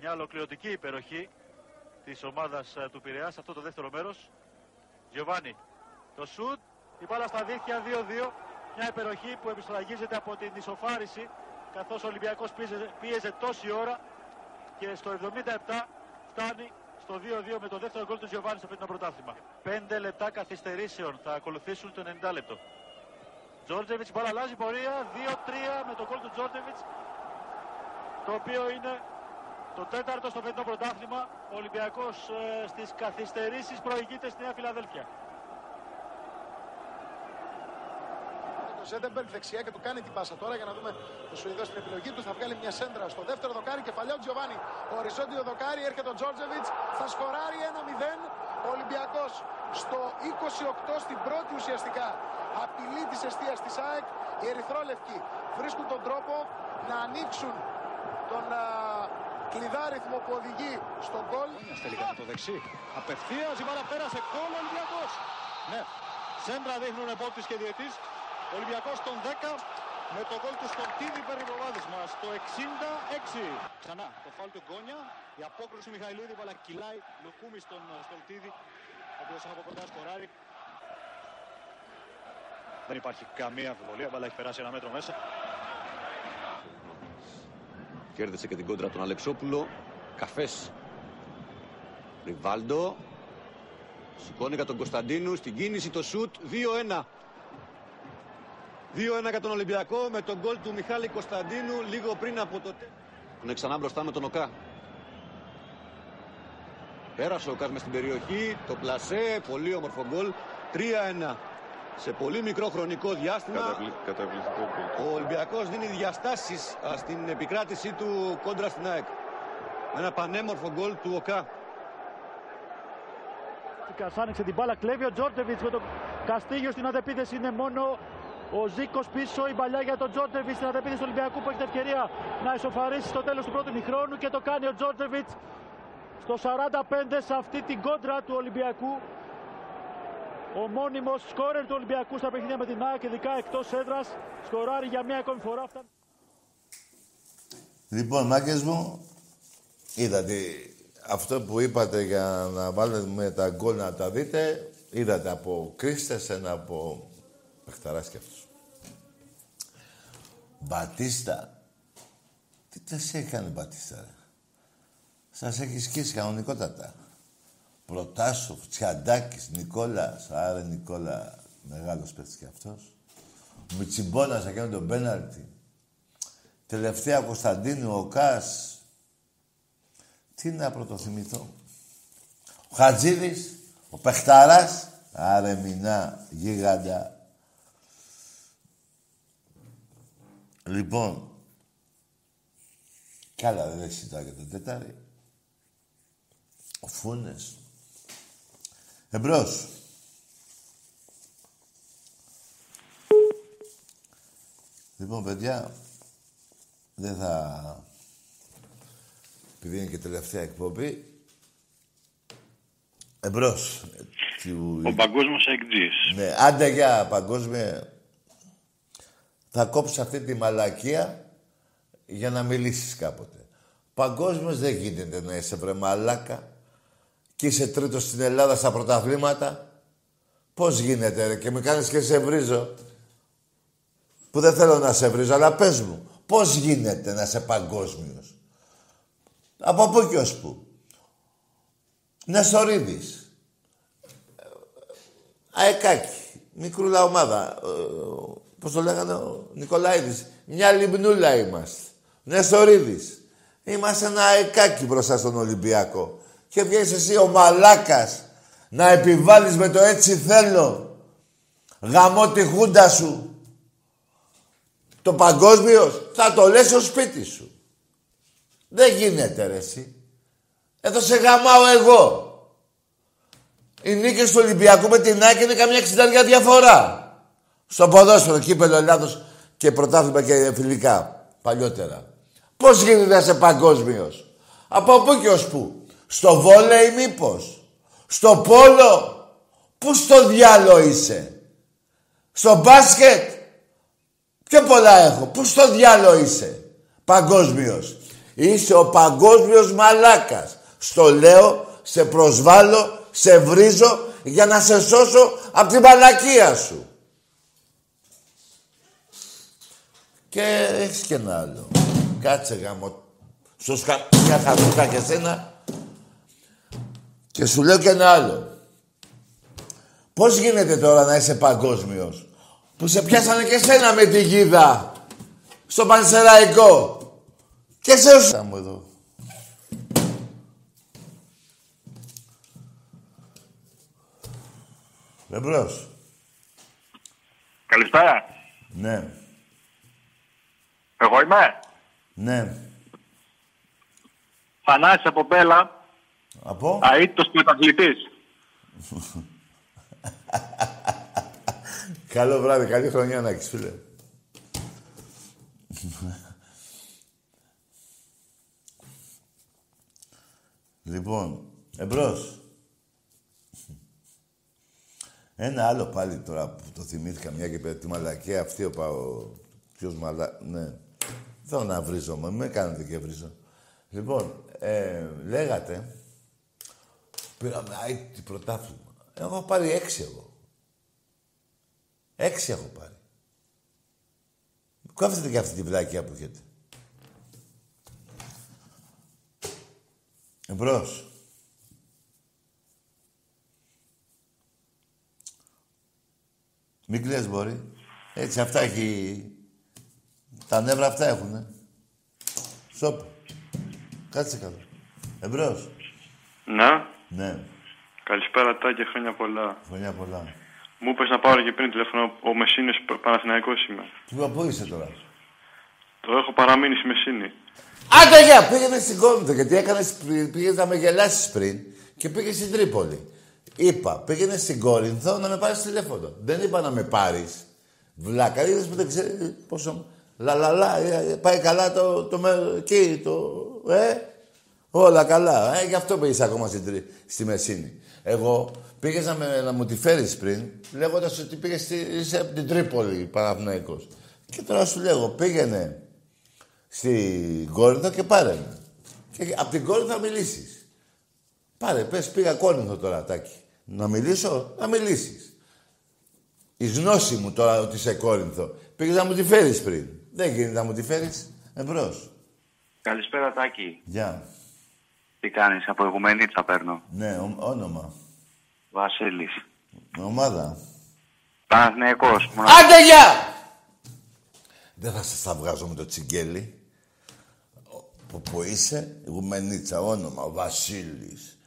Speaker 24: Μια ολοκληρωτική υπεροχή της ομάδας ε, του Πειραιά σε αυτό το δεύτερο μέρος. Γιωβάνι, το σουτ, η μπάλα στα δίχτυα 2-2. Μια υπεροχή που επιστραγίζεται από την ισοφάριση καθώς ο Ολυμπιακός πίεζε, πίεζε τόση ώρα και στο 77 φτάνει στο 2-2 με το δεύτερο γκολ του Γιωβάνη στο φετινό πρωτάθλημα. 5 λεπτά καθυστερήσεων θα ακολουθήσουν το 90 λεπτό. Τζόρτζεβιτς μπάλα αλλάζει πορεία 2-3 με το γκολ του Τζόρτζεβιτς το οποίο είναι το τέταρτο στο φετινό πρωτάθλημα. Ο Ολυμπιακός ε, στις καθυστερήσεις προηγείται στη Νέα Φιλαδέλφια.
Speaker 23: Το Ζέντεμπεργκ δεξιά και του κάνει την πάσα τώρα για να δούμε το Σουηδός στην επιλογή του. Θα βγάλει μια σέντρα στο δεύτερο δοκάρι. Κεφαλιά ο Τζιοβάνι. Οριζόντιο δοκάρι. Έρχεται ο Τζόρτζεβιτς. Θα σκοράρει 1-0. Ο Ολυμπιακός στο 28 στην πρώτη ουσιαστικά απειλή της αιστείας της ΑΕΚ. Οι Ερυθρόλευκοι βρίσκουν τον τρόπο να ανοίξουν τον α, κλειδάριθμο που οδηγεί στον γκολ.
Speaker 24: Τελικά το δεξί. Απευθείας η μπάλα πέρασε. Γκολ Ολυμπιακός. Ναι. Σέντρα δείχνουν επόπτης και διετή. Ολυμπιακός στον 10 με το γκολ του Σκορτίδη παίρνει προβάδισμα στο 66. Ξανά το φάουλ του Γκόνια. Η απόκρουση Μιχαηλίδη μπαλά κυλάει. Λουκούμι στον ε, Στολτίδη. Ο οποίος από κοντά σκοράρει. Δεν υπάρχει καμία αμφιβολία. Μπαλά έχει περάσει ένα μέτρο μέσα.
Speaker 25: Κέρδισε και την κόντρα τον Αλεξόπουλο. Καφές. Ριβάλντο. Σηκώνει για τον Κωνσταντίνου. Στην κίνηση το σουτ. 2-1. 2-1 για τον Ολυμπιακό με τον γκολ του Μιχάλη Κωνσταντίνου λίγο πριν από το τέλος. Είναι ξανά μπροστά με τον Οκά. Πέρασε ο Οκάς μες στην περιοχή, το πλασέ, πολύ όμορφο γκολ. 3-1. Σε πολύ μικρό χρονικό διάστημα
Speaker 26: Καταπληκτικό γκολ.
Speaker 25: ο Ολυμπιακός δίνει διαστάσεις α, στην επικράτησή του κόντρα στην ΑΕΚ. Με ένα πανέμορφο γκολ του ΟΚΑ.
Speaker 24: Κας άνοιξε την μπάλα, κλέβει ο Τζόρτεβιτς με τον Καστίγιο στην αντεπίθεση. Είναι μόνο ο Ζήκος πίσω, η παλιά για τον Τζόρτεβιτς στην αντεπίθεση του Ολυμπιακού που έχει την ευκαιρία να ισοφαρίσει στο τέλος του πρώτου μηχρόνου και το κάνει ο Τζόρτεβιτς στο 45 σε αυτή την κόντρα του Ολυμπιακού. Ο μόνιμος σκόρερ του Ολυμπιακού στα παιχνίδια με την ΑΕΚ, ειδικά εκτός έδρας, σκοράρει για μία ακόμη φορά. Αυτά...
Speaker 1: Λοιπόν, μάγκες μου, είδατε αυτό που είπατε για να βάλουμε τα γκολ να τα δείτε, είδατε από Κρίστες, ένα από παιχταράς και αυτός. Μπατίστα. Τι τα σε έκανε Μπατίστα, ρε; Σας έχει σκίσει κανονικότατα. Προτάσοφ, Τσιαντάκης, Νικόλας. Άρε Νικόλα, μεγάλος παίκτης και αυτός. Μιτσιμπόνας έκανε τον πέναλτι. Τελευταία Κωνσταντίνου, ο Κάς. Τι να πρωτοθυμηθώ. Ο Χατζίδης, ο Πεχταράς. Άρε μηνά, γίγαντα. Λοιπόν, καλά δεν συζητάω για το τετάρι. Ο Φούνες. Εμπρός. Λοιπόν, παιδιά, δεν θα... Επειδή είναι και τελευταία εκπομπή, εμπρός.
Speaker 16: Ο παγκόσμιος εκτζής.
Speaker 1: Ναι, άντε για παγκόσμια. Θα κόψω αυτή τη μαλακία για να μιλήσεις κάποτε. Παγκόσμιος δεν γίνεται να είσαι βρε μαλάκα και είσαι τρίτος στην Ελλάδα στα πρωταθλήματα. Πώς γίνεται ρε και με κάνεις και σε βρίζω. Που δεν θέλω να σε βρίζω, αλλά πες μου. Πώς γίνεται να είσαι παγκόσμιος. Από πού και ως πού. Νεσορίδης. Αεκάκι. Μικρούλα ομάδα. Ε, πώς το λέγανε ο Νικολαίδης. Μια λιμνούλα είμαστε. Νεσορίδης. Είμαστε ένα αεκάκι μπροστά στον Ολυμπιακό. Και βγαίνεις εσύ ο μαλάκας να επιβάλλεις με το έτσι θέλω. Γαμώ τη χούντα σου. Το παγκόσμιο θα το λες στο σπίτι σου. Δεν γίνεται ρε εσύ. Εδώ σε γαμάω εγώ. Η νίκη του Ολυμπιακού με την Άκη είναι καμιά εξητάρια διαφορά. Στο ποδόσφαιρο, κύπελο Ελλάδος και πρωτάθλημα και φιλικά. Παλιότερα. Πώς γίνεται να είσαι παγκόσμιος; Από πού και ως πού; Στο βόλεϊ μήπως; Στο πόλο; Πού στο διάλο είσαι; Στο μπάσκετ; Πιο πολλά έχω. Πού στο διάλο είσαι; Παγκόσμιος. Είσαι ο παγκόσμιος μαλάκας. Στο λέω, σε προσβάλλω, σε βρίζω για να σε σώσω από την μαλακία σου. Και έχεις και ένα άλλο. Κάτσε γάμο. Σου σκα... μια χαρτούκα και σένα. Και σου λέω και ένα άλλο. Πώς γίνεται τώρα να είσαι παγκόσμιος; Που σε πιάσανε και σένα με τη γίδα. Στο Πανσεραϊκό. Και σε όσα μου εδώ. Εμπρός.
Speaker 12: Καλησπέρα.
Speaker 1: Ναι.
Speaker 12: Εγώ είμαι.
Speaker 1: Ναι.
Speaker 12: Θανάσης από Πέλα.
Speaker 1: Από;
Speaker 12: Αίτητος πρωταθλητής.
Speaker 1: Καλό βράδυ, καλή χρονιά να έχεις, φίλε. λοιπόν, εμπρός. Ένα άλλο πάλι τώρα που το θυμήθηκα μια και πέρα τη μαλακία αυτή ο Παο... Ποιος μαλα... Ναι. Δεν θέλω να βρίζω, μα με κάνετε και βρίζω. Λοιπόν, ε, λέγατε, πήραμε άιτι πρωτάθλημα. Εγώ έχω πάρει έξι εγώ. Έξι έχω πάρει. Κόφτετε και αυτή τη βλάκια που έχετε. Εμπρός. Μην κλαις μπορεί. Έτσι αυτά έχει... Τα νεύρα αυτά έχουνε. Σοπ. Κάτσε κάτω. Εμπρός.
Speaker 16: Ναι.
Speaker 1: Ναι.
Speaker 16: Καλησπέρα Τάκη, χρόνια πολλά.
Speaker 1: Χρόνια πολλά.
Speaker 16: Μου είπες να πάρω και πριν τηλέφωνο, ο Μεσίνης Παναθηναϊκός είμαι.
Speaker 1: Πού, πού είσαι τώρα;
Speaker 16: Το έχω παραμείνει στη Μεσίνη.
Speaker 1: Άντε για, πήγαινε στην Κόρινθο, γιατί έκανες, πήγες να με γελάσεις πριν και πήγες στην Τρίπολη. Είπα, πήγαινε στην Κόρινθο να με πάρεις τηλέφωνο. Δεν είπα να με πάρεις. Βλάκα, είδες που δεν ξέρεις πόσο... Λαλαλα, ε, πάει καλά το, το, το εκεί, το... Ε, όλα καλά. Ε, γι' αυτό πήγες ακόμα στην, Τρι- στη Μεσίνη. Εγώ πήγες να, με, να μου τη φέρεις πριν, λέγοντας ότι πήγες στη, είσαι από την Τρίπολη, Παναθηναϊκός. Και τώρα σου λέγω, πήγαινε στην Κόρινθο και πάρε με. Και από την Κόρινθο θα μιλήσεις. Πάρε, πες, πήγα Κόρινθο τώρα, Τάκη. Να μιλήσω, να μιλήσεις. Η γνώση μου τώρα ότι είσαι Κόρινθο. Πήγες να μου τη φέρεις πριν. Δεν γίνεται να μου τη φέρεις. Εμπρός.
Speaker 13: Καλησπέρα Τάκη.
Speaker 1: Γεια.
Speaker 13: Τι κάνεις, από Ιγουμενίτσα παίρνω.
Speaker 1: Ναι, ο- όνομα.
Speaker 13: Βασίλης.
Speaker 1: Ομάδα.
Speaker 13: Παναθηναϊκός.
Speaker 1: Άντε, γεια! Δεν θα σας τα βγάζω με το τσιγκέλι. Που, που είσαι, Ιγουμενίτσα, όνομα, ο Βασίλης.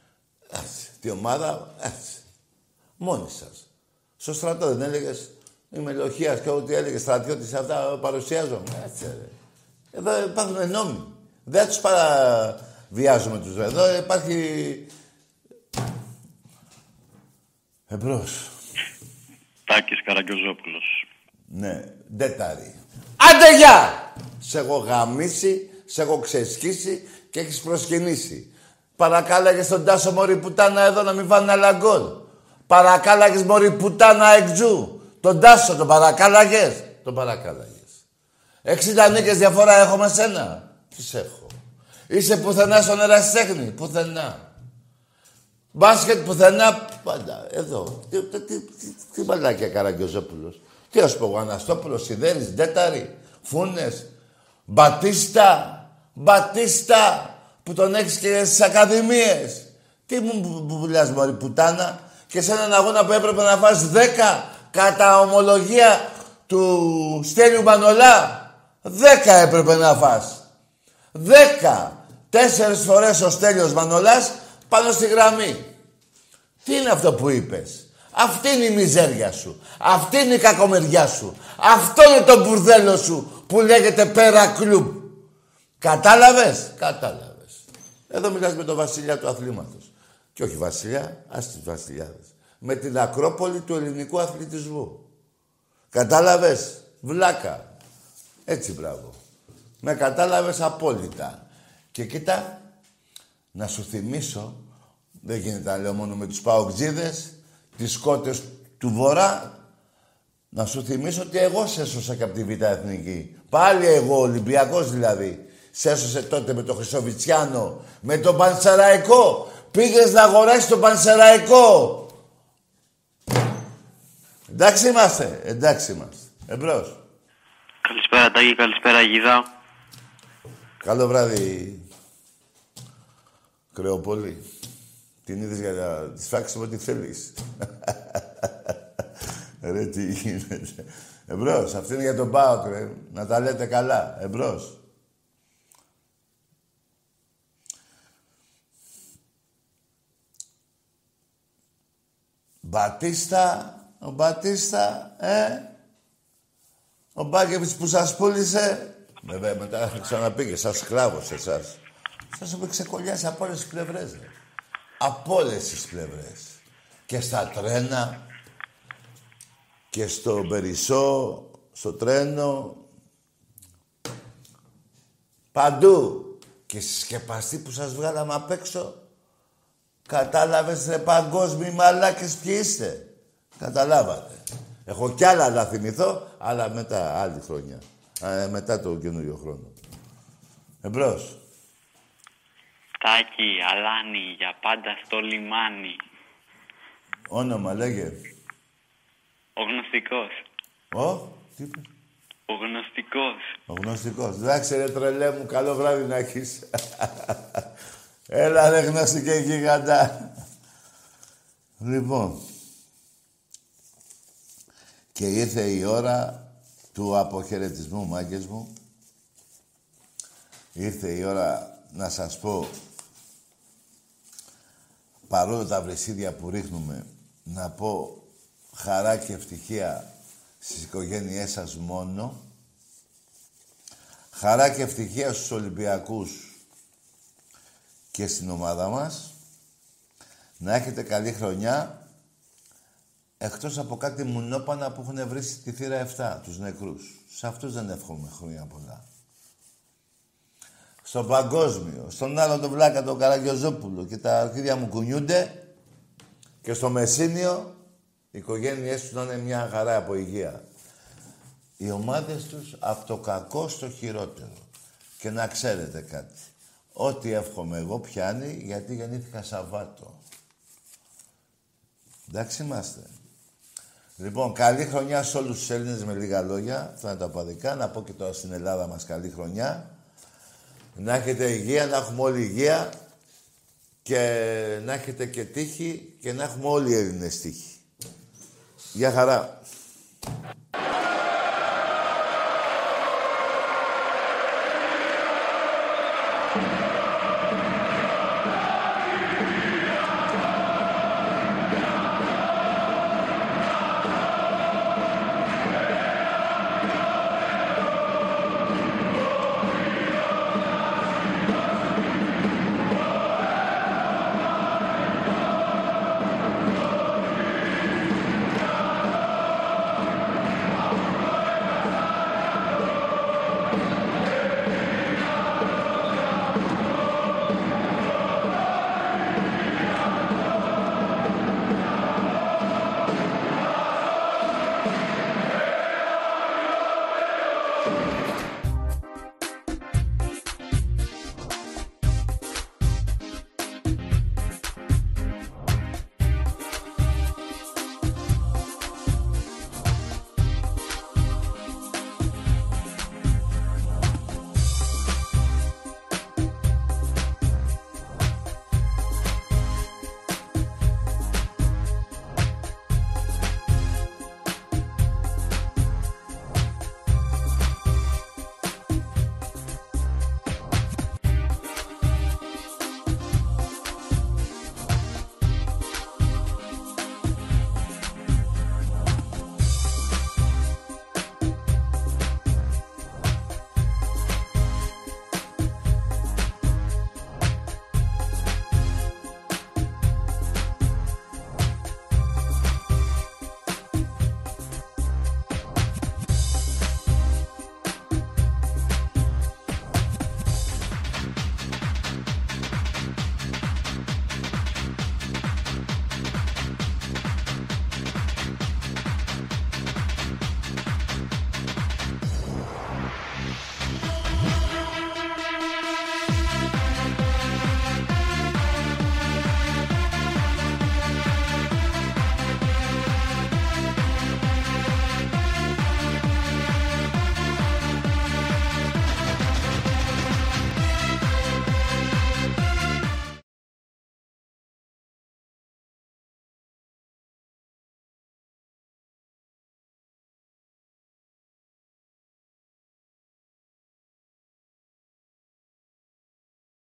Speaker 1: Έτσι. Τι ομάδα, έτσι. Μόνοι σας. Στο στρατό δεν έλεγες, Είμαι λοχίας και ό,τι έλεγε στρατιώτης αυτά παρουσιάζομαι. Έτσι, ρε. Εδώ υπάρχουν νόμοι. Δεν τους παραβιάζουμε τους. Εδώ υπάρχει... Εμπρός.
Speaker 16: Τάκης Καραγκιόζόπουλος.
Speaker 1: Ναι, ντέταρη. Άντε γεια! Σε έχω γαμίσει, σε έχω ξεσκίσει και έχεις προσκυνήσει. Παρακάλαγες τον Τάσο Μωρή Πουτάνα εδώ να μην βάλουν άλλα γκολ. Παρακάλαγες Μωρή Πουτάνα εκτζού. Τον Τάσο τον παρακάλαγες. Τον παρακάλαγες. 60 νίκες διαφορά έχω με σένα. Τις έχω. Είσαι πουθενά στον ερασιτέχνη. Πουθενά. Μπάσκετ πουθενά. Πάντα. Εδώ. Τι, τι, τι, τι, τι μαλάκια Καραγκιόζοπουλος. Τι ας πω, ο Αναστόπουλος, Σιδέρης, Ντέταρη, Φούνες, Μπατίστα, Μπατίστα, που τον έχεις και στις ακαδημίες. Τι μου πουλάς μωρή πουτάνα και σε έναν αγώνα που έπρεπε να φας 10 κατά ομολογία του Στέλιου Μανολά. 10 έπρεπε να φας. 10. Τέσσερις φορές ο Στέλιος Μανολάς πάνω στη γραμμή. Τι είναι αυτό που είπες; Αυτή είναι η μιζέρια σου. Αυτή είναι η κακομεριά σου. Αυτό είναι το μπουρδέλο σου που λέγεται πέρα κλουμπ. Κατάλαβες; Κατάλαβες. Εδώ μιλάς με τον βασιλιά του αθλήματος. Και όχι βασιλιά, ας τις βασιλιάδες. Με την Ακρόπολη του ελληνικού αθλητισμού. Κατάλαβες. Βλάκα. Έτσι μπράβο. Με κατάλαβες απόλυτα. Και κοίτα, να σου θυμίσω, δεν γίνεται να λέω μόνο με τους παοκτζίδες, τις κότες του Βορρά, να σου θυμίσω ότι εγώ σε έσωσα και από τη Β' Εθνική. Πάλι εγώ, Ολυμπιακός δηλαδή. Σε έσωσε τότε με τον Χρυσοβιτσιάνο, με τον Πανσεραϊκό. Πήγες να αγοράσεις τον Πανσεραϊκό. Εντάξει είμαστε, εντάξει είμαστε. Εμπρός.
Speaker 10: Καλησπέρα Τάκη, καλησπέρα Γίδα.
Speaker 1: Καλό βράδυ, Κρεοπόλη. Την είδες για να της φάξεις ό,τι θέλεις. ρε, τι γίνεται. Εμπρός, αυτή είναι για τον Πάοκ, ρε. Να τα λέτε καλά. Εμπρός. Μπατίστα, ο Μπατίστα, ε. Ο Μπάκεβιτς που σας πούλησε. Βέβαια, μετά ξαναπήγε, σαν σκλάβος εσάς. Σας έχω ξεκολλιάσει από όλες τις πλευρές, ρε. Από όλες τις πλευρές. Και στα τρένα, και στο Περισσό, στο τρένο. Παντού. Και στη σκεπαστή που σας βγάλαμε απ' έξω, κατάλαβες ρε παγκόσμιοι μαλάκες ποιοι είστε. Καταλάβατε. Έχω κι άλλα να θυμηθώ, αλλά μετά, άλλη χρονιά. Ε, μετά το καινούριο χρόνο. Εμπρός.
Speaker 26: Τάκη, Αλάνη, για πάντα στο λιμάνι.
Speaker 1: Όνομα, λέγε.
Speaker 26: Ο γνωστικός.
Speaker 1: Ο, τι είπε;
Speaker 26: Ο γνωστικός.
Speaker 1: Ο γνωστικός. Εντάξει ρε τρελέ μου, καλό βράδυ να έχεις. Έλα ρε γνωστικέ γίγαντα. Λοιπόν. Και ήρθε η ώρα του αποχαιρετισμού, μάγκες μου. Ήρθε η ώρα να σας πω, παρόλο τα βρεσίδια που ρίχνουμε, να πω χαρά και ευτυχία στις οικογένειές σας μόνο. Χαρά και ευτυχία στους Ολυμπιακούς και στην ομάδα μας. Να έχετε καλή χρονιά. Εκτός από κάτι μουνόπανα που έχουν βρει στη θύρα 7, τους νεκρούς. Σε αυτούς δεν εύχομαι χρόνια πολλά. Στο παγκόσμιο, στον άλλο τον Βλάκα, τον Καραγιοζόπουλο και τα αρχίδια μου κουνιούνται και στο Μεσίνιο οι οικογένειές τους να είναι μια χαρά από υγεία. Οι ομάδες τους από το κακό στο χειρότερο. Και να ξέρετε κάτι. Ό,τι εύχομαι εγώ πιάνει γιατί γεννήθηκα Σαββάτο. Εντάξει είμαστε. Λοιπόν, καλή χρονιά σε όλους τους Έλληνες με λίγα λόγια. Αυτά είναι τα παδικά. Να πω και τώρα στην Ελλάδα μας καλή χρονιά. Να έχετε υγεία, να έχουμε όλη υγεία και να έχετε και τύχη και να έχουμε όλοι οι Έλληνες τύχη. Γεια χαρά.